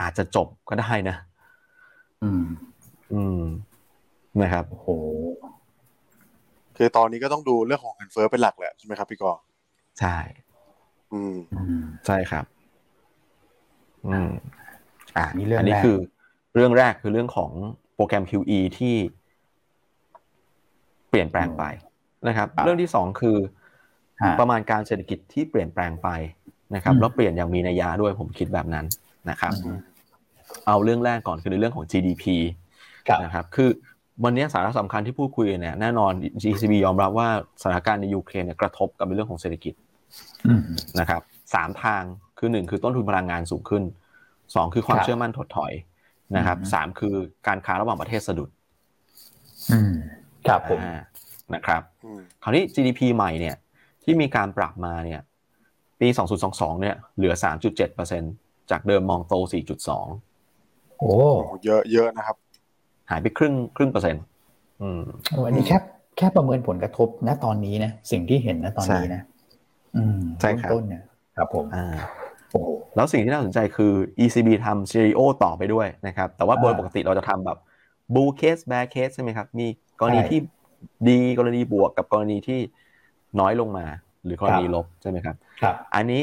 อาจจะจบก็ได้นะ อืม อืมนะครับโหคือตอนนี้ก็ต้องดูเรื่องของเงินเฟ้อเป็นหลักแหละใช่ไหมครับพี่กอใช่ อืมใช่ครับ อืมอ่านี่เรื่องอันนี้คือ เรื่องแรกคือเรื่องของโปรแกรม QE ที่เปลี่ยนแปลงไปนะครับ เรื่องที่สองคือประมาณการเศรษฐกิจที่เปลี่ยนแปลงไปนะครับ แล้วเปลี่ยนอย่างมีนัยยะด้วยผมคิดแบบนั้นนะครับ เอาเรื่องแรกก่อนคือในเรื่องของ GDP นะครับ คือวันนี้สาระสำคัญที่พูดคุยเนี่ยแน่นอน ECB ยอมรับว่าสถานการณ์ในยูเครนเนี่ยกระทบกับเรื่องของเศรษฐกิจนะครับ สามทางคือหนึ่งคือต้นทุนพลังงานสูงขึ้นสองคือความเชื่อมั่นถดถอยนะครับสามคือการค้าระหว่างประเทศสะดุดครับผมนะครับ คราวนี้ GDP ใหม่เนี่ย ที่มีการปรับมาเนี่ย ปี 2022 เนี่ย เหลือ 3.7%จากเดิมมองโต 4.2 โอ้เยอะเยอะนะครับ หายไปครึ่งครึ่งเปอร์เซ็นต์อืมอันนี้แค่แค่ประเมินผลกระทบณตอนนี้นะ สิ่งที่เห็นณตอนนี้นะ อืมใช่ครับต้นเนี่ย ครับผมอ่าโอ้แล้วสิ่งที่น่าสนใจคือ ECB ทำ CRO ต่อไปด้วยนะครับ แต่ว่าโดยปกติเราจะทำแบบ bull case bear case ใช่ไหมครับ มีกรณีที่ดีกรณีบวกกับกรณีที่น้อยลงมา หรือกรณีลบใช่ไหมครับครับ อันนี้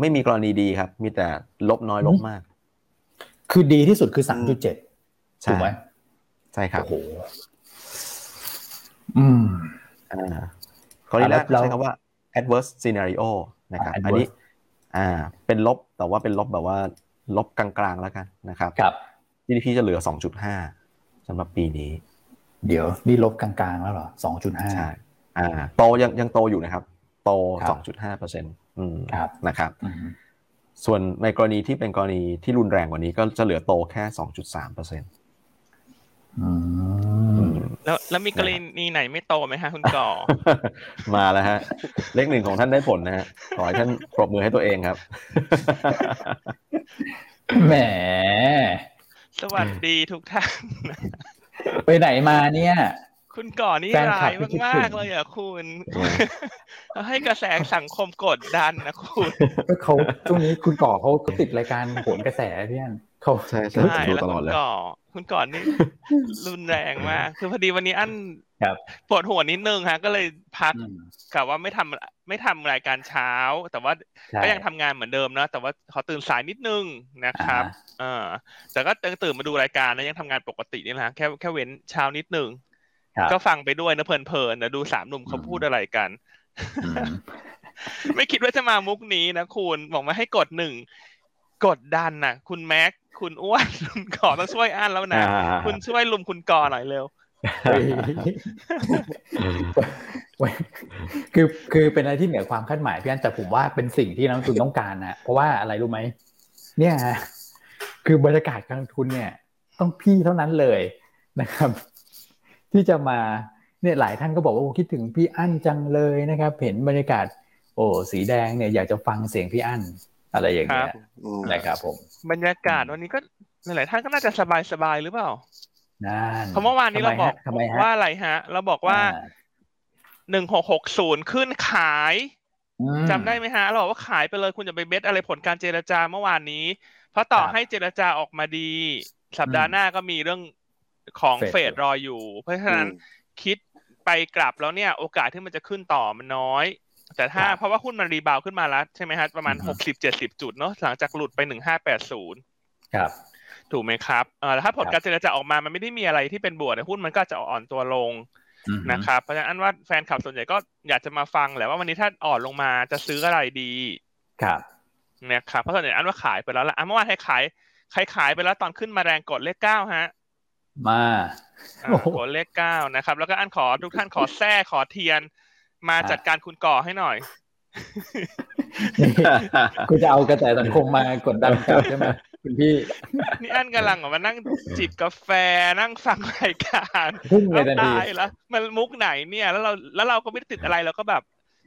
ไม่มีกรณีดีครับ มีแต่ลบน้อยลบมาก คือดีที่สุดคือสามจุดเจ็ดถูกไหมใช่ครับโอ้โหอืมอ่ากรณีแรกใช้คำว่า adverse scenario นะครับ อันนี้อ่าเป็นลบแต่ว่าเป็นลบแบบว่า ลบกลางๆแล้วกันนะครับครับ GDP จะเหลือ 2.5สำหรับปีนี้ เดี๋ยวนี่ลบกลางๆแล้วเหรอ 2.5ใช่อ่าโตยังยังโตอยู่นะครับ โต 2.5เปอร์เซ็นต์นะครับ ส่วนในกรณีที่เป็นกรณีที่รุนแรงกว่านี้ก็จะเหลือโตแค่ 2.3เปอร์เซ็นต์ แล้วแล้วมีกรณีไหนไม่โตไหมฮะคุณก่อ มาแล้วฮะ เลขหนึ่งของท่านได้ผลนะฮะ ขอให้ท่านปรบมือให้ตัวเองครับ แหม สวัสดีทุกท่าน ไปไหนมาเนี่ย คุณก่อนี่ร้ายมากๆเลยอะคุณให้กระแสสังคมกดดันนะคุณเขาช่วงนี้คุณก่อเขาติดรายการโหนกระแสพี่อัน เขาใช่ใช่ดูตลอดเลยก่อคุณก่อนนี่รุนแรงมากคือพอดีวันนี้อันปวดหัวนิดนึงฮะ ก็เลยพักกับว่าไม่ทำไม่ทำรายการเช้า แต่ว่าก็ยังทำงานเหมือนเดิมนะแต่ว่าขอตื่นสายนิดนึงนะครับเออแต่ก็ตื่นมาดูรายการนะยังทำงานปกตินี่แหละแค่แค่เว้นเช้านิดนึงก็ฟังไปด้วยนะเพลินๆนะดูสามหนุ่มเขาพูดอะไรกัน ไม่คิดว่าจะมามุกนี้นะคุณบอกมาให้กดหนึ่งกดดันน่ะคุณแม็ก คุณอ้วนคุณก่อต้องช่วยอ่านแล้วนะ คุณช่วยลุมคุณก่อหน่อยเร็วคือคือเป็นอะไรที่เหนือความคาดหมายพี่อันแต่ผมว่าเป็นสิ่งที่นักทุนต้องการนะเพราะว่าอะไรรู้ไหมเนี่ยคือบรรยากาศการลงทุนเนี่ย ต้องพี่เท่านั้นเลยนะครับ ที่จะมาเนี่ยหลายท่านก็บอกว่าคิดถึงพี่อั้นจังเลยนะครับ เห็นบรรยากาศ โอ้สีแดงเนี่ยอยากจะฟังเสียงพี่อั้น อะไรอย่างเงี้ยนะครับผม บรรยากาศวันนี้ก็หลายท่านก็น่าจะสบายสบายหรือเปล่านั่นเพราะเมื่อวานนี้เราบอกว่าอะไรฮะ เราบอกว่าหนึ่งหกหกศูนย์ขึ้นขายจำได้ไหมฮะ เราบอกว่าขายไปเลยคุณจะไปเบ็ดอะไรผลการเจรจาเมื่อวานนี้ เพราะต่อให้เจรจาออกมาดี สัปดาห์หน้าก็มีเรื่องของเฟดรออยู่ เพราะฉะนั้นคิดไปกลับแล้วเนี่ย โอกาสที่มันจะขึ้นต่อมันน้อย แต่ถ้าเพราะว่าหุ้นมันรีบาวขึ้นมาแล้วใช่ไหมฮะประมาณหกสิบเจ็ดสิบจุดเนาะหลังจากหลุดไปหนึ่งห้าแปดศูนย์ครับถูกไหมครับเออถ้าผลการเจรจาออกมามันไม่ได้มีอะไรที่เป็นบวกหุ้นมันก็จะอ่อนตัวลงนะครับเพราะฉะนั้นว่าแฟนคลับส่วนใหญ่ก็อยากจะมาฟังแหละว่าวันนี้ถ้าอ่อนลงมาจะซื้ออะไรดีครับนะครับเพราะส่วนใหญ่อันว่าขายไปแล้วละเมื่อวานใครขายใครขายไปแล้วตอนขึ้นมาแรงกดเลขเก้าฮะ มากดเลขเก้านะครับ แล้วก็อันขอทุกท่านขอแท้ขอเทียน มาจัดการคุณก่อให้หน่อยกูจะเอากระแสสังคมมากดดันกลับใช่ไหมคุณพี่ นี่อันกำลังมานั่งจิบกาแฟนั่งฟังรายการแล้วตายแล้วมันมุกไหนเนี่ย แล้วเราแล้วเราก็ไม่ได้ติดอะไรเราก็แบบ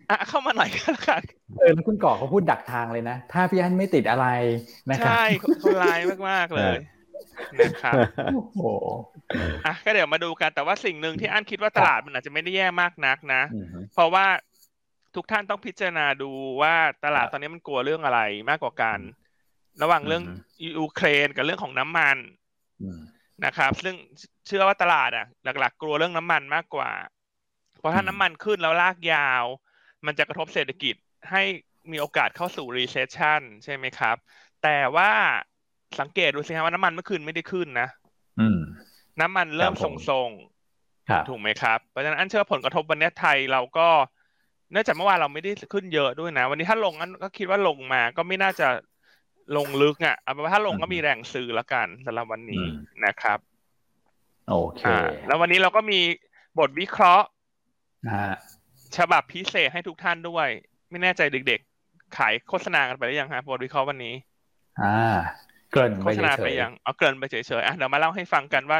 อะเข้ามาหน่อยก็แล้วกันเออแล้วคุณก่อเขาพูดดักทางเลยนะ ถ้าพี่อันไม่ติดอะไรนะครับใช่เขาลายมากๆเลย นะครับโอ้อะก็เดี๋ยวมาดูกันแต่ว่าสิ่งหนึ่งที่อันคิดว่าตลาดมันอาจจะไม่ได้แย่มากนักนะ เพราะว่าทุกท่านต้องพิจารณาดูว่าตลาดตอนนี้มันกลัวเรื่องอะไรมากกว่ากัน ระหว่างเรื่องยูเครนกับเรื่องของน้ำมันนะครับ ซึ่งเชื่อว่าตลาดอะ หลัก ๆ กลัวเรื่องน้ำมันมากกว่า เพราะถ้าน้ำมันขึ้นแล้วลากยาว มันจะกระทบเศรษฐกิจให้มีโอกาสเข้าสู่ recession ใช่ไหมครับ แต่ว่า สังเกตดูสิครับว่าน้ำมันเมื่อคืนไม่ได้ขึ้นนะน้ำมันเริ่มทรงๆถูกไหมครับเพราะฉะนั้นอันเชื่อผลกระทบวันนี้ไทยเราก็เนื่องจากเมื่อวานเราไม่ได้ขึ้นเยอะด้วยนะ วันนี้ถ้าลงอันก็คิดว่าลงมาก็ไม่น่าจะลงลึกอะเอาเป็นว่าถ้าลงก็มีแรงซื้อละกันสำหรับวันนี้นะครับโอเคแล้ววันนี้เราก็มีบทวิเคราะห์ฉบับพิเศษให้ทุกท่านด้วย ไม่แน่ใจเด็กๆ ขายโฆษณากันไปหรือยังครับบทวิเคราะห์วันนี้ อ่า เกินโฆษณาไปยังเอาเกินไปเฉยๆอะเดี๋ยวมาเล่าให้ฟังกันว่า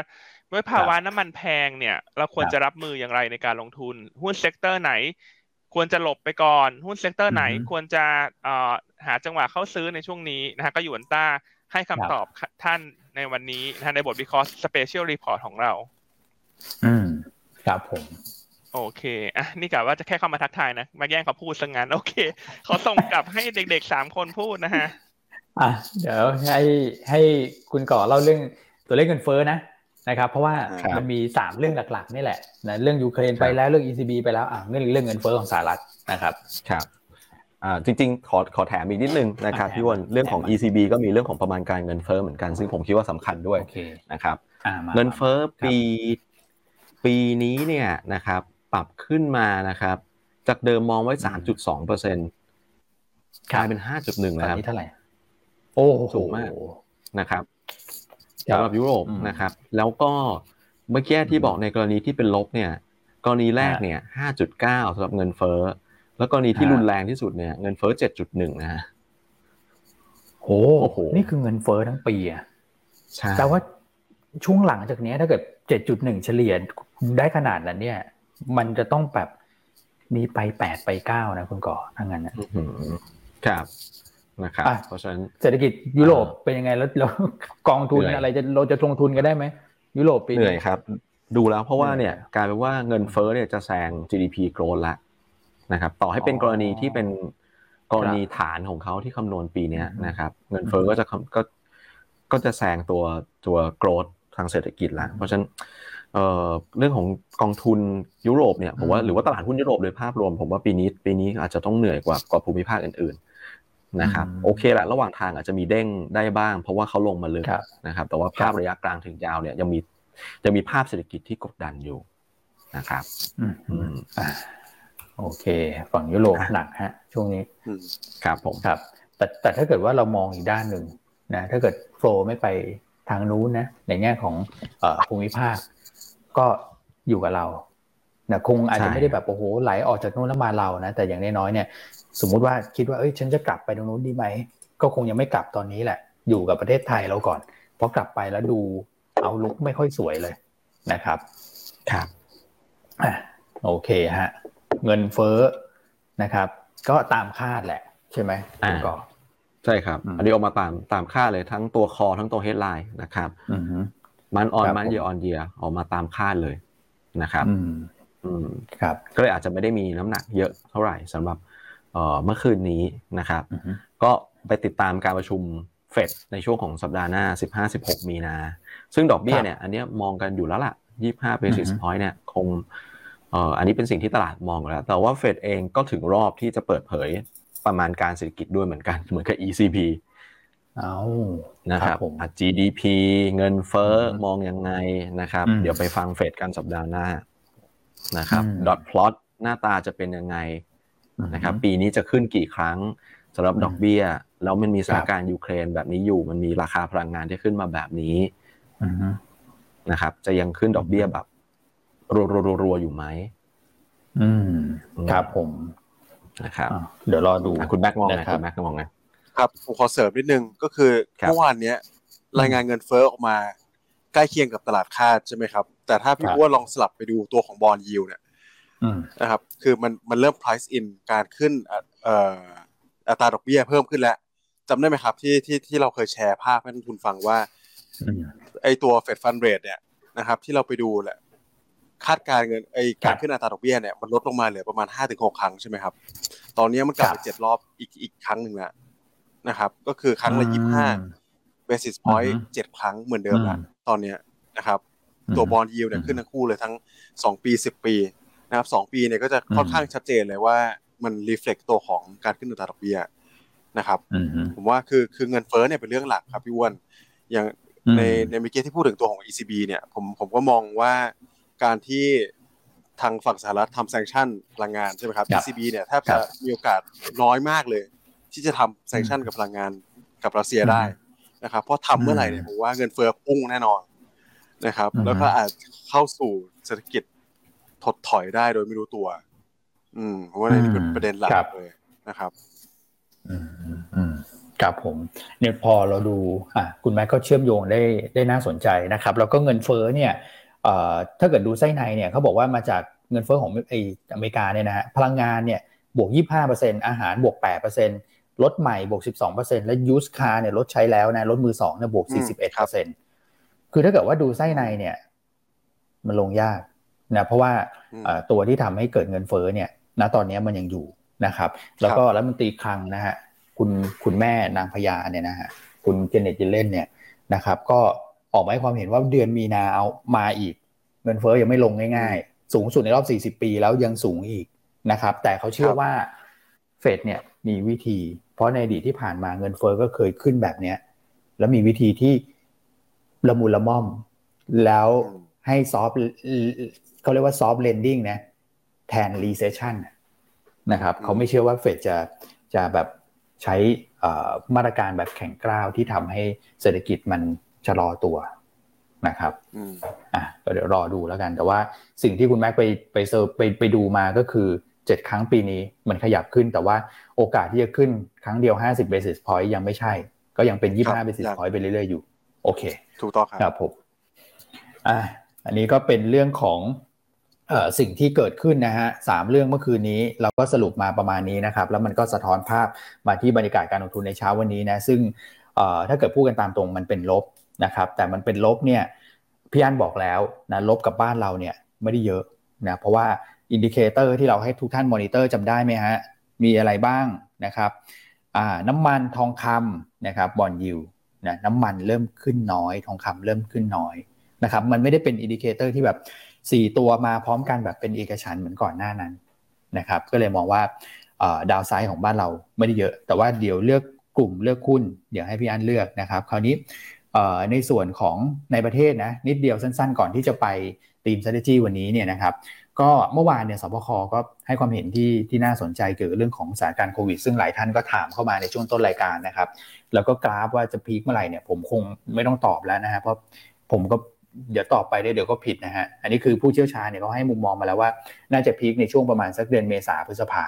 ด้วยภาวะน้ำมันแพงเนี่ย เราควรจะรับมืออย่างไรในการลงทุน หุ้น sector ไหน ควรจะหลบไปก่อน หุ้น sector ไหนควรจะหาจังหวะเข้าซื้อในช่วงนี้นะฮะก็อยู่อันต้าให้คำตอบท่านในวันนี้นะในบทวิเคราะห์ special report ของเรา อืม ครับผม โอเค อะ นี่กะว่าจะแค่เข้ามาทักทายนะ มาแย่งเขาพูดสังงานโอเค เขาส่งกลับให้เด็กๆสามคนพูดนะฮะ อะเดี๋ยวให้ให้คุณก่อเล่าเรื่องตัวเลขเงินเฟ้อนะนะครับเพราะว่ามันมีสามเรื่องหลักๆนี่แหละนะเรื่องยูเครนไปแล้วเรื่อง ECB ไปแล้วอะเรื่องเรื่องเงินเฟ้อของสหรัฐนะครับครับอ่าจริงๆ ขอขอแถมอีกนิดนึงนะครับพี่วอนเรื่องของ ECB ก็มีเรื่องของประมาณการเงินเฟ้อเหมือนกันซึ่งผมคิดว่าสำคัญด้วยนะครับเงินเฟ้อปีปีนี้เนี่ยนะครับปรับขึ้นมานะครับ จากเดิมมองไว้ 3.2เปอร์เซ็นต์กลายเป็น 5.1 แล้วครับเท่าไหร่ โอ้สูงมากนะครับสำหรับยุโรปนะครับ แล้วก็เมื่อกี้ที่บอกในกรณีที่เป็นลบเนี่ย กรณีแรกเนี่ย5.9สำหรับเงินเฟ้อแล้วกรณีที่รุนแรงที่สุดเนี่ยเงินเฟ้อเจ็ดจุดหนึ่งนะฮะโอ้โหนี่คือเงินเฟ้อทั้งปีอะใช่แต่ว่าช่วงหลังจากนี้ถ้าเกิดเจ็ดจุดหนึ่งเฉลี่ยได้ขนาดนั้นเนี่ย มันจะต้องแบบมีไปแปดไปเก้านะคุณก่อทั้งนั้นนะครับ นะครับเพราะฉะนั้นเศรษฐกิจยุโรปเป็นยังไงแล้วเรากองทุนอะไรจะเราจะลงทุนกันได้ไหมยุโรปปีเหนื่อยครับ ดูแล้วเพราะว่าเนี่ยกลายเป็นว่าเงินเฟ้อเนี่ยจะแซง GDP โกรนละนะครับ ต่อให้เป็นกรณีที่เป็นกรณีฐานของเขาที่คำนวณปีนี้นะครับ เงินเฟ้อก็จะก็ก็จะแซงตัวตัวโกรดทางเศรษฐกิจละเพราะฉะนั้นเรื่องของกองทุนยุโรปเนี่ยผมว่าหรือว่าตลาดหุ้นยุโรปโดยภาพรวม ผมว่าปีนี้ปีนี้อาจจะต้องเหนื่อยกว่ากว่าภูมิภาคอื่นๆ นะครับโอเคแหละระหว่างทางอาจจะมีเด้งได้บ้าง เพราะว่าเขาลงมาลึกนะครับ แต่ว่าภาพระยะกลางถึงยาวเนี่ยยังมีจะมีภาพเศรษฐกิจที่กดดันอยู่นะครับโอเค ฝั่งยุโรปหนักฮะ ช่วงนี้ครับผมครับ แต่แต่ถ้าเกิดว่าเรามองอีกด้านหนึ่งนะถ้าเกิดโฟล์ไม่ไปทางนู้นนะในแง่ของภูมิภาค ก็อยู่กับเรานะคงอาจจะไม่ได้แบบโอ้โหไหลออกจากนู้นแล้วมาเรานะแต่อย่างน้อยๆเนี่ย สมมุติว่าคิดว่าเอ้ยฉันจะกลับไปตรงนู้นดีไหม ก็คงยังไม่กลับตอนนี้แหละ อยู่กับประเทศไทยเราก่อนเพราะกลับไปแล้วดูเอาลุกไม่ค่อยสวยเลยนะครับครับอะโอเคฮะเงินเฟ้อนะครับ ก็ตามคาดแหละ ใช่ไหมอ่าก็ใช่ครับ อันนี้ออกมาตามตามคาดเลยทั้งตัวคอทั้งตัวเฮดไลน์นะครับมันออนมันเยออนเยียออกมาตามคาดเลยนะครับอืมครับ ก็เลยอาจจะไม่ได้มีน้ำหนักเยอะเท่าไหร่สำหรับ เอ่อเมื่อคืนนี้นะครับ ก็ไปติดตามการประชุมเฟดในช่วงของสัปดาห์หน้า 15-16 มีนา ซึ่งดอกเบี้ยเนี่ย อันนี้มองกันอยู่แล้วล่ะ 25 basis point เนี่ยคงเอ่ออันนี้เป็นสิ่งที่ตลาดมองแล้ว แต่ว่าเฟดเองก็ถึงรอบที่จะเปิดเผยประมาณการเศรษฐกิจด้วยเหมือนกัน เหมือนกับ ECB เอานะครับ GDP เงินเฟ้อมองยังไงนะครับ เดี๋ยวไปฟังเฟดกันสัปดาห์หน้านะครับดอทพลอตหน้าตาจะเป็นยังไง นะครับปีนี้จะขึ้นกี่ครั้งสำหรับดอกเบี้ย แล้วมันมีสถานการณ์ยูเครนแบบนี้อยู่มันมีราคาพลังงานที่ขึ้นมาแบบนี้นะครับ จะยังขึ้นดอกเบี้ยแบบรัวๆๆอยู่ไหมอืมครับผมนะครับเดี๋ยวรอดูคุณแม็กมองไงคุณแม็กมองไงครับผมขอเสริมนิดนึงก็คือเมื่อวานนี้รายงานเงินเฟ้อออกมา ใกล้เคียงกับตลาดคาดใช่ไหมครับ แต่ถ้าพี่อ้วนลองสลับไปดูตัวของ bond yield เนี่ย นะครับ คือมันมันเริ่ม price in การขึ้นเอ่ออัตราดอกเบี้ยเพิ่มขึ้นแล้วจำได้ไหมครับที่ที่ที่เราเคยแชร์ภาพให้ท่านฟังว่า ไอตัว Fed fund rate เนี่ยนะครับ ที่เราไปดูแหละคาดการเงินไอการขึ้นอัตราดอกเบี้ยเนี่ยมันลดลงมาเหลือประมาณห้าถึงหกครั้งใช่ไหมครับ ตอนนี้มันกลับไปเจ็ดรอบอีกอีกครั้งหนึ่งแล้วนะครับ ก็คือครั้งละยี่สิบห้า basis point เจ็ดครั้งเหมือนเดิมแล้วตอนเนี้ยนะครับ ตัว bond yield เนี่ยขึ้นทั้งคู่เลยทั้งสองปีสิบปี นะครับสองปีเนี่ยก็จะค่อนข้างชัดเจนเลยว่ามัน reflect ตัวของการขึ้นอัตราดอกเบี้ยนะครับผมว่าคือคือเงินเฟ้อเนี่ยเป็นเรื่องหลักครับพี่อ้วนอย่างในในเมื่อกี้ที่พูดถึงตัวของ ECB เนี่ยผมผมก็มองว่าการที่ทางฝั่งสหรัฐทำแซงชั่นพลังงานใช่ไหมครับ ECB เนี่ยแทบจะมีโอกาสน้อยมากเลย ที่จะทำแซงชั่นกับพลังงานกับรัสเซียได้นะครับเพราะทำเมื่อไหร่เนี่ยผมว่าเงินเฟ้อพุ่งแน่นอนนะครับ แล้วก็อาจเข้าสู่เศรษฐกิจ ถดถอยได้โดยไม่รู้ตัว อืมเพราะว่านี่เป็นประเด็นหลักเลยนะครับ อืมครับผมเนี่ยพอเราดูอะคุณแม่ก็เชื่อมโยงได้ได้น่าสนใจนะครับ แล้วก็เงินเฟ้อเนี่ยถ้าเกิดดูไส้ในเนี่ยเขาบอกว่ามาจากเงินเฟ้อของไออเมริกาเนี่ยนะฮะพลังงานเนี่ยบวก 25%อาหารบวก 8%รถใหม่บวก 12%และยูสคาร์เนี่ยรถใช้แล้วนะรถมือสองเนี่ยบวก 41%คือถ้าเกิดว่าดูไส้ในเนี่ย มันลงยาก นะเพราะว่าตัวที่ทำให้เกิดเงินเฟ้อเนี่ยณตอนนี้มันยังอยู่นะครับ แล้วก็รัฐมนตรีคลังนะฮะคุณคุณแม่นางพญาเนี่ยนะฮะคุณเจเน็ตเยลเลนเนี่ยนะครับก็ออกมาให้ความเห็นว่าเดือนมีนาเอามาอีก เงินเฟ้อยังไม่ลงง่าย ๆ สูงสุดในรอบ 40 ปีแล้วยังสูงอีกนะครับ แต่เขาเชื่อว่าเฟดเนี่ยมีวิธี เพราะในอดีตที่ผ่านมาเงินเฟ้อก็เคยขึ้นแบบเนี้ยแล้วมีวิธีที่ละมุนละม่อม แล้วให้ soft เขาเรียกว่า soft landing นะแทน recession นะครับเขาไม่เชื่อว่าเฟดจะจะแบบใช้มาตรการแบบแข็งกร้าวที่ทำให้เศรษฐกิจมันชะลอตัวนะครับอะก็เดี๋ยวรอดูแล้วกัน แต่ว่าสิ่งที่คุณแม็กไปไป search ไปไปดูมาก็คือเจ็ดครั้งปีนี้มันขยับขึ้น แต่ว่าโอกาสที่จะขึ้นครั้งเดียว 50 basis point ยังไม่ใช่ ก็ยังเป็น 25 basis point ไปเรื่อยๆอยู่ โอเค ถูกต้องครับครับผมอ่าอันนี้ก็เป็นเรื่องของเอ่อ สิ่งที่เกิดขึ้นนะฮะสามเรื่องเมื่อคืนนี้เราก็สรุปมาประมาณนี้นะครับ แล้วมันก็สะท้อนภาพมาที่บรรยากาศการลงทุนในเช้าวันนี้นะซึ่งถ้าเกิดพูดกันตามตรงมันเป็นลบนะครับแต่มันเป็นลบเนี่ยพี่อันบอกแล้วนะลบกับบ้านเราเนี่ยไม่ได้เยอะนะเพราะว่า indicator ที่เราให้ทุกท่านมอนิเตอร์จำได้ไหมฮะมีอะไรบ้างนะครับน้ำมันทองคำนะครับ bond yieldนะน้ำมันเริ่มขึ้นน้อย ทองคำเริ่มขึ้นน้อยนะครับมันไม่ได้เป็น indicator ที่แบบ 4ตัวมาพร้อมกันแบบเป็นเอกฉันท์เหมือนก่อนหน้านั้นนะครับก็เลยมองว่า downside ของบ้านเราไม่ได้เยอะ แต่ว่าเดี๋ยวเลือกกลุ่มเลือกหุ้นเดี๋ยวให้พี่อันเลือกนะครับ คราวนี้ในส่วนของในประเทศนะนิดเดียวสั้นๆ ก่อนที่จะไปทีม strategy วันนี้เนี่ยนะครับก็เมื่อวานเนี่ยศบคก็ให้ความเห็นที่ที่น่าสนใจเกี่ยวกับเรื่องของสถานการณ์โควิด ซึ่งหลายท่านก็ถามเข้ามาในช่วงต้นรายการนะครับ แล้วก็กราฟว่าจะพีคเมื่อไหร่เนี่ยผมคงไม่ต้องตอบแล้วนะฮะเพราะผมก็ เดี๋ยวตอบไปได้เดี๋ยวก็ผิดนะฮะ อันนี้คือผู้เชี่ยวชาญเนี่ยเขาให้มุมมองมาแล้วว่า น่าจะพีคในช่วงประมาณสักเดือนเมษาพฤษภา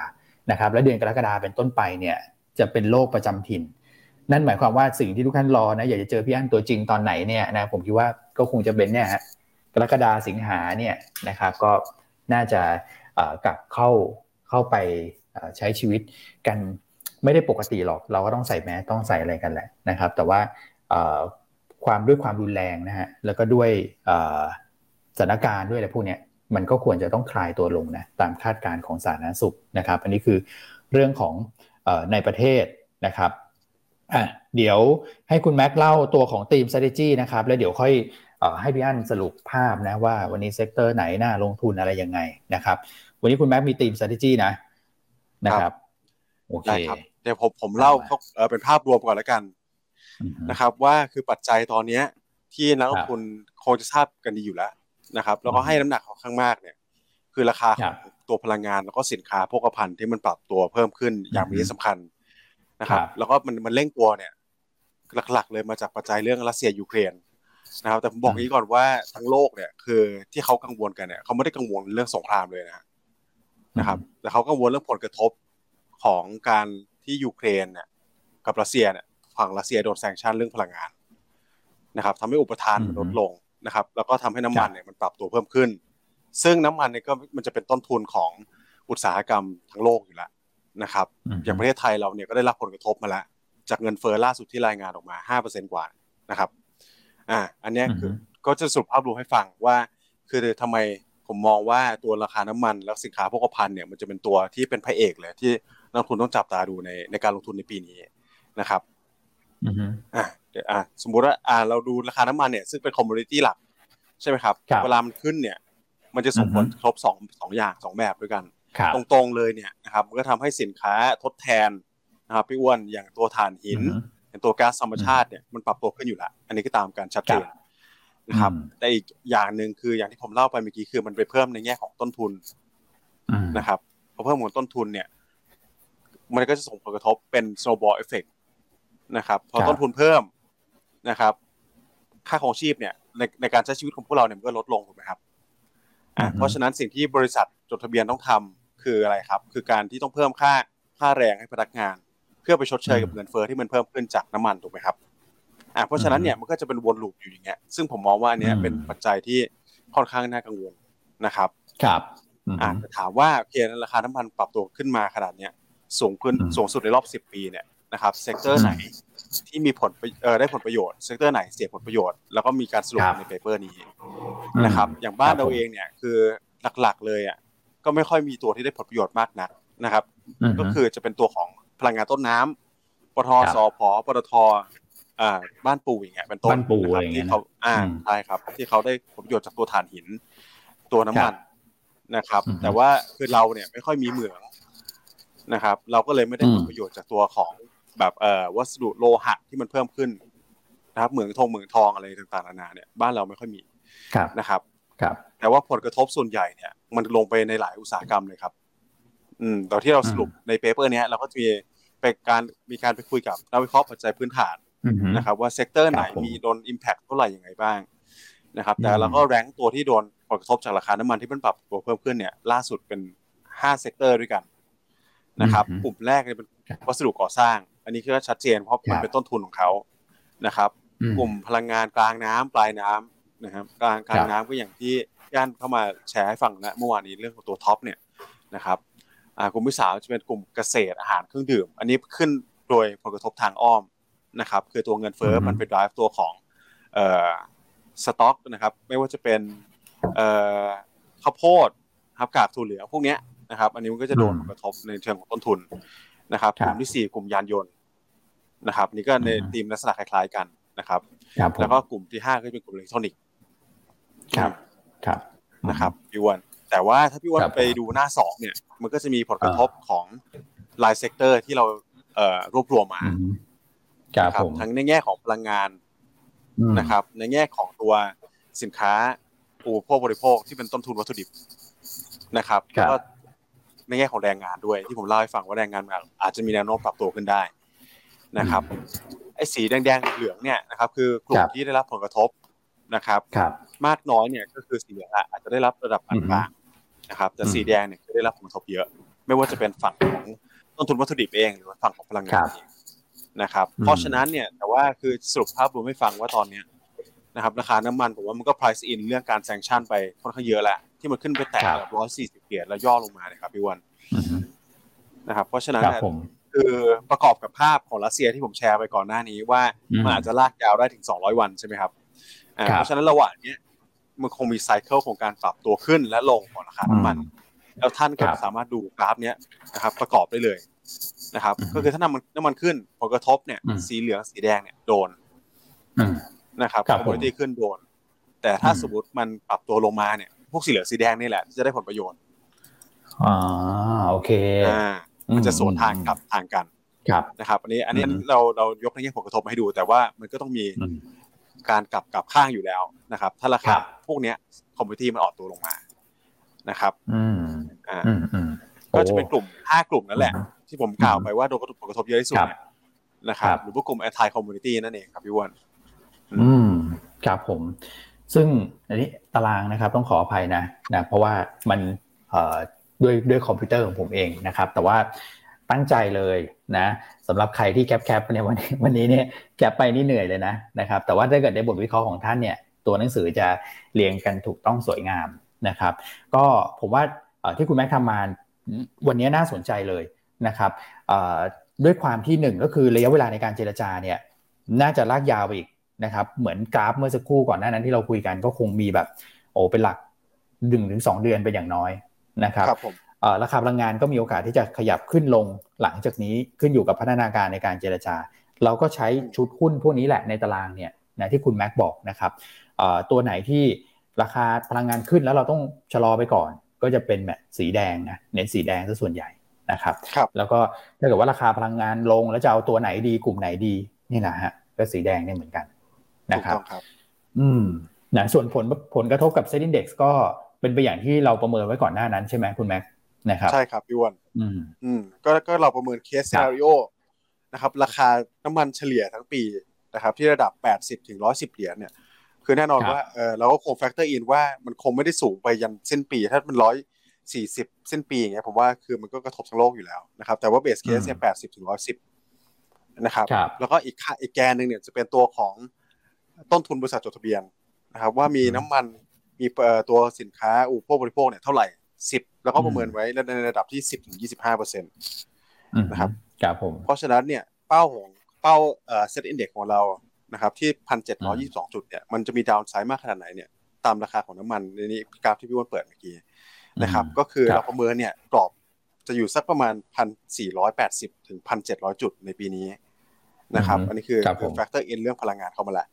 นะครับ และเดือนกรกฎาเป็นต้นไปเนี่ยจะเป็นโรคประจำถิ่น นั่นหมายความว่าสิ่งที่ทุกท่านรอนะอยากจะเจอพี่อั้นตัวจริงตอนไหนเนี่ยนะผมคิดว่าก็คงจะเป็นเนี่ยฮะกรกฎาสิงหาเนี่ยนะครับก็น่าจะกลับเข้าเข้าไปใช้ชีวิตกันไม่ได้ปกติหรอก เราก็ต้องใส่แมสต้องใส่อะไรกันแหละนะครับ แต่ว่า ความด้วยความรุนแรงนะฮะแล้วก็ด้วยสถานการณ์ด้วยอะไรพวกนี้มันก็ควรจะต้องคลายตัวลงนะตามคาดการณ์ของสาธารณสุขนะครับ อันนี้คือเรื่องของในประเทศนะครับอะเดี๋ยวให้คุณแม็กเล่าตัวของทีม strategy นะครับ แล้วเดี๋ยวค่อยให้พี่อั้นสรุปภาพนะว่าวันนี้ sector ไหนน่าลงทุนอะไรยังไงนะครับ วันนี้คุณแม็กมีทีม strategy นะนะครับโอเคเดี๋ยวผมผมเล่าเป็นภาพรวมก่อนแล้วกัน นะครับว่าคือปัจจัยตอนนี้ที่นักลงทุนคงจะทราบกันดีอยู่แล้วนะครับแล้วก็ให้น้ำหนักค่อนข้างมากเนี่ยคือราคาของตัวพลังงานแล้วก็สินค้าโภคภัณฑ์ที่มันปรับตัวเพิ่มขึ้นอย่างมีสำคัญนะครับแล้วก็มันมันเร่งตัวเนี่ยหลักๆ เลยมาจากปัจจัยเรื่องรัสเซียยูเครนนะครับแต่ผมบอกนี้ก่อนว่าทั้งโลกเนี่ยคือที่เขากังวลกันเนี่ยเขาไม่ได้กังวลเรื่องสงครามเลยนะนะครับ แต่เขากังวลเรื่องผลกระทบของการที่ยูเครนเนี่ยกับรัสเซียเนี่ย ฝั่งรัสเซียโดนแซงชั่นเรื่องพลังงานนะครับทำให้อุปทานลดลงนะครับ แล้วก็ทำให้น้ำมันเนี่ยมันปรับตัวเพิ่มขึ้น ซึ่งน้ำมันเนี่ยก็มันจะเป็นต้นทุนของอุตสาหกรรมทั้งโลกอยู่แล้วนะครับ อย่างประเทศไทยเราเนี่ยก็ได้รับผลกระทบมาแล้ว จากเงินเฟ้อล่าสุดที่รายงานออกมาห้าเปอร์เซ็นกว่านะครับ อ่า อันนี้คือก็จะสรุปภาพรวมให้ฟังว่า คือทำไมผมมองว่าตัวราคาน้ำมัน แล้วสินค้าโภคภัณฑ์เนี่ยมันจะเป็นตัวที่เป็นพระเอกเลยที่นักลงทุนต้องจับตาดูในในการลงทุนในปีนี้นะครับ อ่าอ่าสมมุติว่าอ่าเราดูราคาน้ำมันเนี่ยซึ่งเป็น commodity หลัก ใช่ไหมครับ เวลามันขึ้นเนี่ย มันจะส่งผลครบสองสองอย่างสองแบบด้วยกัน ตรงๆเลยเนี่ยนะครับมันก็ทำให้สินค้าทดแทนนะครับพี่อ้วนอย่างตัวถ่านหินอย่างตัวก๊าซธรรมชาติเนี่ยมันปรับตัวขึ้นอยู่แล้วอันนี้ก็ตามการชัดเจนนะครับแต่อีกอย่างหนึ่งคืออย่างที่ผมเล่าไปเมื่อกี้คือมันไปเพิ่มในแง่ของต้นทุนนะครับพอเพิ่มของต้นทุนเนี่ย มันก็จะส่งผลกระทบเป็น snowball effect นะครับพอต้นทุนเพิ่มนะครับ ค่าของชีพเนี่ยในในการใช้ชีวิตของพวกเราเนี่ยมันก็ลดลงถูกไหมครับอ่าเพราะฉะนั้นสิ่งที่บริษัทจดทะเบียนต้องทำคืออะไรครับ คือการที่ต้องเพิ่มค่าค่าแรงให้พนักงาน เพื่อไปชดเชยกับเงินเฟ้อที่มันเพิ่มขึ้นจากน้ำมันถูกไหมครับอ่าเพราะฉะนั้นเนี่ยมันก็จะเป็นวน loop อยู่อย่างเงี้ยซึ่งผมมองว่าอันนี้เป็นปัจจัยที่ค่อนข้างน่ากังวลนะครับ ครับอ่าถามว่าโอเคราคาน้ำมันปรับตัวขึ้นมาขนาดเนี้ยสูงขึ้นสูงสุดในรอบสิบปีเนี่ย นะครับ sector ไหนที่มีผลเอ่อได้ผลประโยชน์ sector ไหนเสียผลประโยชน์แล้วก็มีการสรุปใน paper นี้นะครับ อย่างบ้านเราเองเนี่ยคือหลักๆเลยอะก็ไม่ค่อยมีตัวที่ได้ผลประโยชน์มากนักนะครับ ก็คือจะเป็นตัวของพลังงานต้นน้ำปทสพปตทอ่าบ้านปูอย่างเงี้ยเป็นต้นนะครับที่เขาอ่าใช่ครับ ที่เขาได้ผลประโยชน์จากตัวถ่านหิน ตัวน้ำมันนะครับ แต่ว่าคือเราเนี่ยไม่ค่อยมีเหมืองนะครับ เราก็เลยไม่ได้ผลประโยชน์จากตัวของ แบบเอ่อวัสดุโลหะที่มันเพิ่มขึ้นนะครับเหมืองทองเหมืองทองอะไรต่างๆนานาเนี่ยบ้านเราไม่ค่อยมีนะครับครับ แต่ว่าผลกระทบส่วนใหญ่เนี่ยมันลงไปในหลายอุตสาหกรรมเลยครับ อืมตอนที่เราสรุปใน paper นี้เราก็จะมีไปการมีการไปคุยกับนักวิเคราะห์ปัจจัยพื้นฐานนะครับ ว่า sector ไหนมีโดน impact เท่าไหร่ยังไงบ้างนะครับ แต่เราก็ rank ตัวที่โดนผลกระทบจากราคาน้ำมันที่มันปรับตัวเพิ่มขึ้นเนี่ย ล่าสุดเป็นห้า sector ด้วยกันนะครับ กลุ่มแรกเนี่ยเป็นวัสดุก่อสร้างอันนี้คือชัดเจนเพราะมันเป็นต้นทุนของเขานะครับ กลุ่มพลังงานกลางน้ำปลายน้ นะครับกลางกลางน้ำก็อย่างที่ย่านเข้ามาแชร์ให้ฟังนะเมื่อวานนี้เรื่องของตัวท็อปเนี่ยนะครับกลุ่มที่สามจะเป็นกลุ่มเกษตรอาหารเครื่องดื่ม อันนี้ขึ้นโดยผลกระทบทางอ้อมนะครับคือตัวเงินเฟ้อมันเป็นดライブตัวของเอ่อสต็อกนะครับไม่ว่าจะเป็นเอ่อข้าวโพดครับกากถั่วเหลืองพวกนี้นะครับ อันนี้มันก็จะโดนผลกระทบในเชิงของต้นทุนนะครับกลุ่มที่สี่กลุ่มยานยนต์ นะครับ นี่ก็ในธีมลักษณะคล้ายๆกันนะครับแล้วก็กลุ่มที่ห้าก็เป็นกลุ่มอิเล็กทรอนิกส์ครับครับนะครับพี่วันแต่ว่าถ้าพี่วันไปดูหน้าสองเนี่ย มันก็จะมีผลกระทบของราย sector ที่เราเอ่อรวบรวมมาครับทั้งในแง่ของพลังงานนะครับ ในแง่ของตัวสินค้าอุปโภคบริโภคที่เป็นต้นทุนวัตถุดิบนะครับแล้วก็ในแง่ของแรงงานด้วยที่ผมเล่าให้ฟังว่าแรงงานอาจจะมีแนวโน้มปรับตัวขึ้นได้ นะครับไอ้สีแดงๆเหลืองเนี่ยนะครับคือกลุ่มที่ได้รับผลกระทบนะครับมากน้อยเนี่ยก็คือสีเหลืองอาจจะได้รับระดับปานกลางนะครับแต่สีแดงเนี่ยจะได้รับผลกระทบเยอะ ไม่ว่าจะเป็นฝั่งของต้นทุนวัตถุดิบเองหรือฝั่งของพลังงานเองนะครับ เพราะฉะนั้นเนี่ยแต่ว่าคือสรุปภาพรวมให้ฟังว่าตอนเนี้ยนะครับราคาน้ำมันผมว่ามันก็ price in เรื่องการแซงชั่นไปค่อนข้างเยอะแหละที่มันขึ้นไปแตะแบบร้อยสี่สิบเหรียญแล้วย่อลงมาเลยครับพี่วันนะครับ เพราะฉะนั้น คือประกอบกับภาพของรัสเซียที่ผมแชร์ไปก่อนหน้านี้ว่ามันอาจจะลากยาวได้ถึงสองร้อยวันใช่ไหมครับเพราะฉะนั้นระหว่างนี้มันคงมีไซเคิลของการปรับตัวขึ้นและลงของราคาน้ำมัน แล้วท่านก็สามารถดูกราฟเนี้ยนะครับ ประกอบได้เลยนะครับ ก็คือถ้าน้ำมันน้ำมันขึ้นผลกระทบเนี่ย สีเหลืองสีแดงเนี่ยโดนนะครับ commodity ขึ้นโดน แต่ถ้าสมมติมันปรับตัวลงมาเนี่ย พวกสีเหลืองสีแดงนี่แหละ จะได้ผลประโยชน์อ่าโอเค อ่า มันจะสวนทางกับทางกันครับนะครับ อันนี้อันนี้เราเรายกในแง่ผลกระทบมาให้ดู แต่ว่ามันก็ต้องมีการกลับกลับข้างอยู่แล้วนะครับ ถ้าราคาพวกเนี้ย commodity มันออกตัวลงมานะครับอืมอ่าก็จะเป็นกลุ่มห้ากลุ่มนั่นแหละ ที่ผมกล่าวไปว่าโดนผลกระทบเยอะที่สุดนะครับ หรือพวกกลุ่ม anti commodity นั่นเองครับพี่วอนอืมครับผม ซึ่งอันนี้ตารางนะครับ ต้องขออภัยนะนะ เพราะว่ามันเอ่อ ด้วยด้วยคอมพิวเตอร์ของผมเองนะครับ แต่ว่าตั้งใจเลยนะสำหรับใครที่ cap cap เนี่ยวันนี้วันนี้เนี่ย cap ไปนี่เหนื่อยเลยนะนะครับ แต่ว่าถ้าเกิดในบทวิเคราะห์ของท่านเนี่ยตัวหนังสือจะเรียงกันถูกต้องสวยงามนะครับ ก็ผมว่าที่คุณแม็กทำมาวันนี้น่าสนใจเลยนะครับด้วยความที่หนึ่งก็คือระยะเวลาในการเจรจาเนี่ยน่าจะลากยาวไปอีกนะครับเหมือนกราฟเมื่อสักครู่ก่อนหน้านั้นที่เราคุยกันก็คงมีแบบโอ้เป็นหลักหนึ่งถึงสองเดือนเป็นอย่างน้อย นะครับครับผมราคาพลังงานก็มีโอกาสที่จะขยับขึ้นลงหลังจากนี้ขึ้นอยู่กับพัฒนาการในการเจรจา เราก็ใช้ชุดหุ้นพวกนี้แหละในตารางเนี่ยนะที่คุณแม็กบอกนะครับตัวไหนที่ราคาพลังงานขึ้นแล้วเราต้องชะลอไปก่อน ก็จะเป็นแบบสีแดงนะเน้นสีแดงซะส่วนใหญ่นะครับรบแล้วก็ถ้าเกิดว่าราคาพลังงานลงแล้วจะเอาตัวไหนดีกลุ่มไหนดีนี่นะฮะก็สีแดงเนี่ยเหมือนกันนะครับอืมนะส่วนผลผลกระทบกับเซ็นดิ้งเด็กก็ เป็นไปอย่างที่เราประเมินไว้ก่อนหน้านั้นใช่ไหมคุณแม็กนะครับใช่ครับพี่วันอืมอืมก็ก็เราประเมิน case scenario นะครับราคาน้ำมันเฉลี่ยทั้งปีนะครับที่ระดับ 80ถึง110 เหรียญเนี่ย คือแน่นอนว่าเออเราก็คง factor in ว่ามันคงไม่ได้สูงไปยันสิ้นปี ถ้ามันร้อยสี่สิบสิ้นปีอย่างเงี้ยผมว่าคือมันก็กระทบทั้งโลกอยู่แล้วนะครับ แต่ว่า base case เนี่ยแปดสิบถึงร้อยสิบนะครับ แล้วก็อีกค่าอีกแกนหนึ่งเนี่ยจะเป็นตัวของต้นทุนบริษัทจดทะเบียนนะครับ ว่ามีน้ำมัน มีตัวสินค้าอุปโภคบริโภคเนี่ยเท่าไหร่สิบแล้วก็ประเมินไว้ในระดับที่สิบถึงยี่สิบห้าเปอร์เซ็นต์นะครับครับผมเพราะฉะนั้นเนี่ยเป้าของเป้าเอ่อ SET Index ของเรานะครับที่พันเจ็ดร้อยยี่สิบสองจุดเนี่ยมันจะมี downside มากขนาดไหนเนี่ยตามราคาของน้ำมันในนี้กราฟที่พี่วันเปิดเมื่อกี้นะครับ ก็คือเราประเมินเนี่ยกรอบจะอยู่สักประมาณพันสี่ร้อยแปดสิบถึงพันเจ็ดร้อยจุดในปีนี้นะครับ อันนี้คือคือ factor in เรื่องพลังงานเข้ามาแล้ว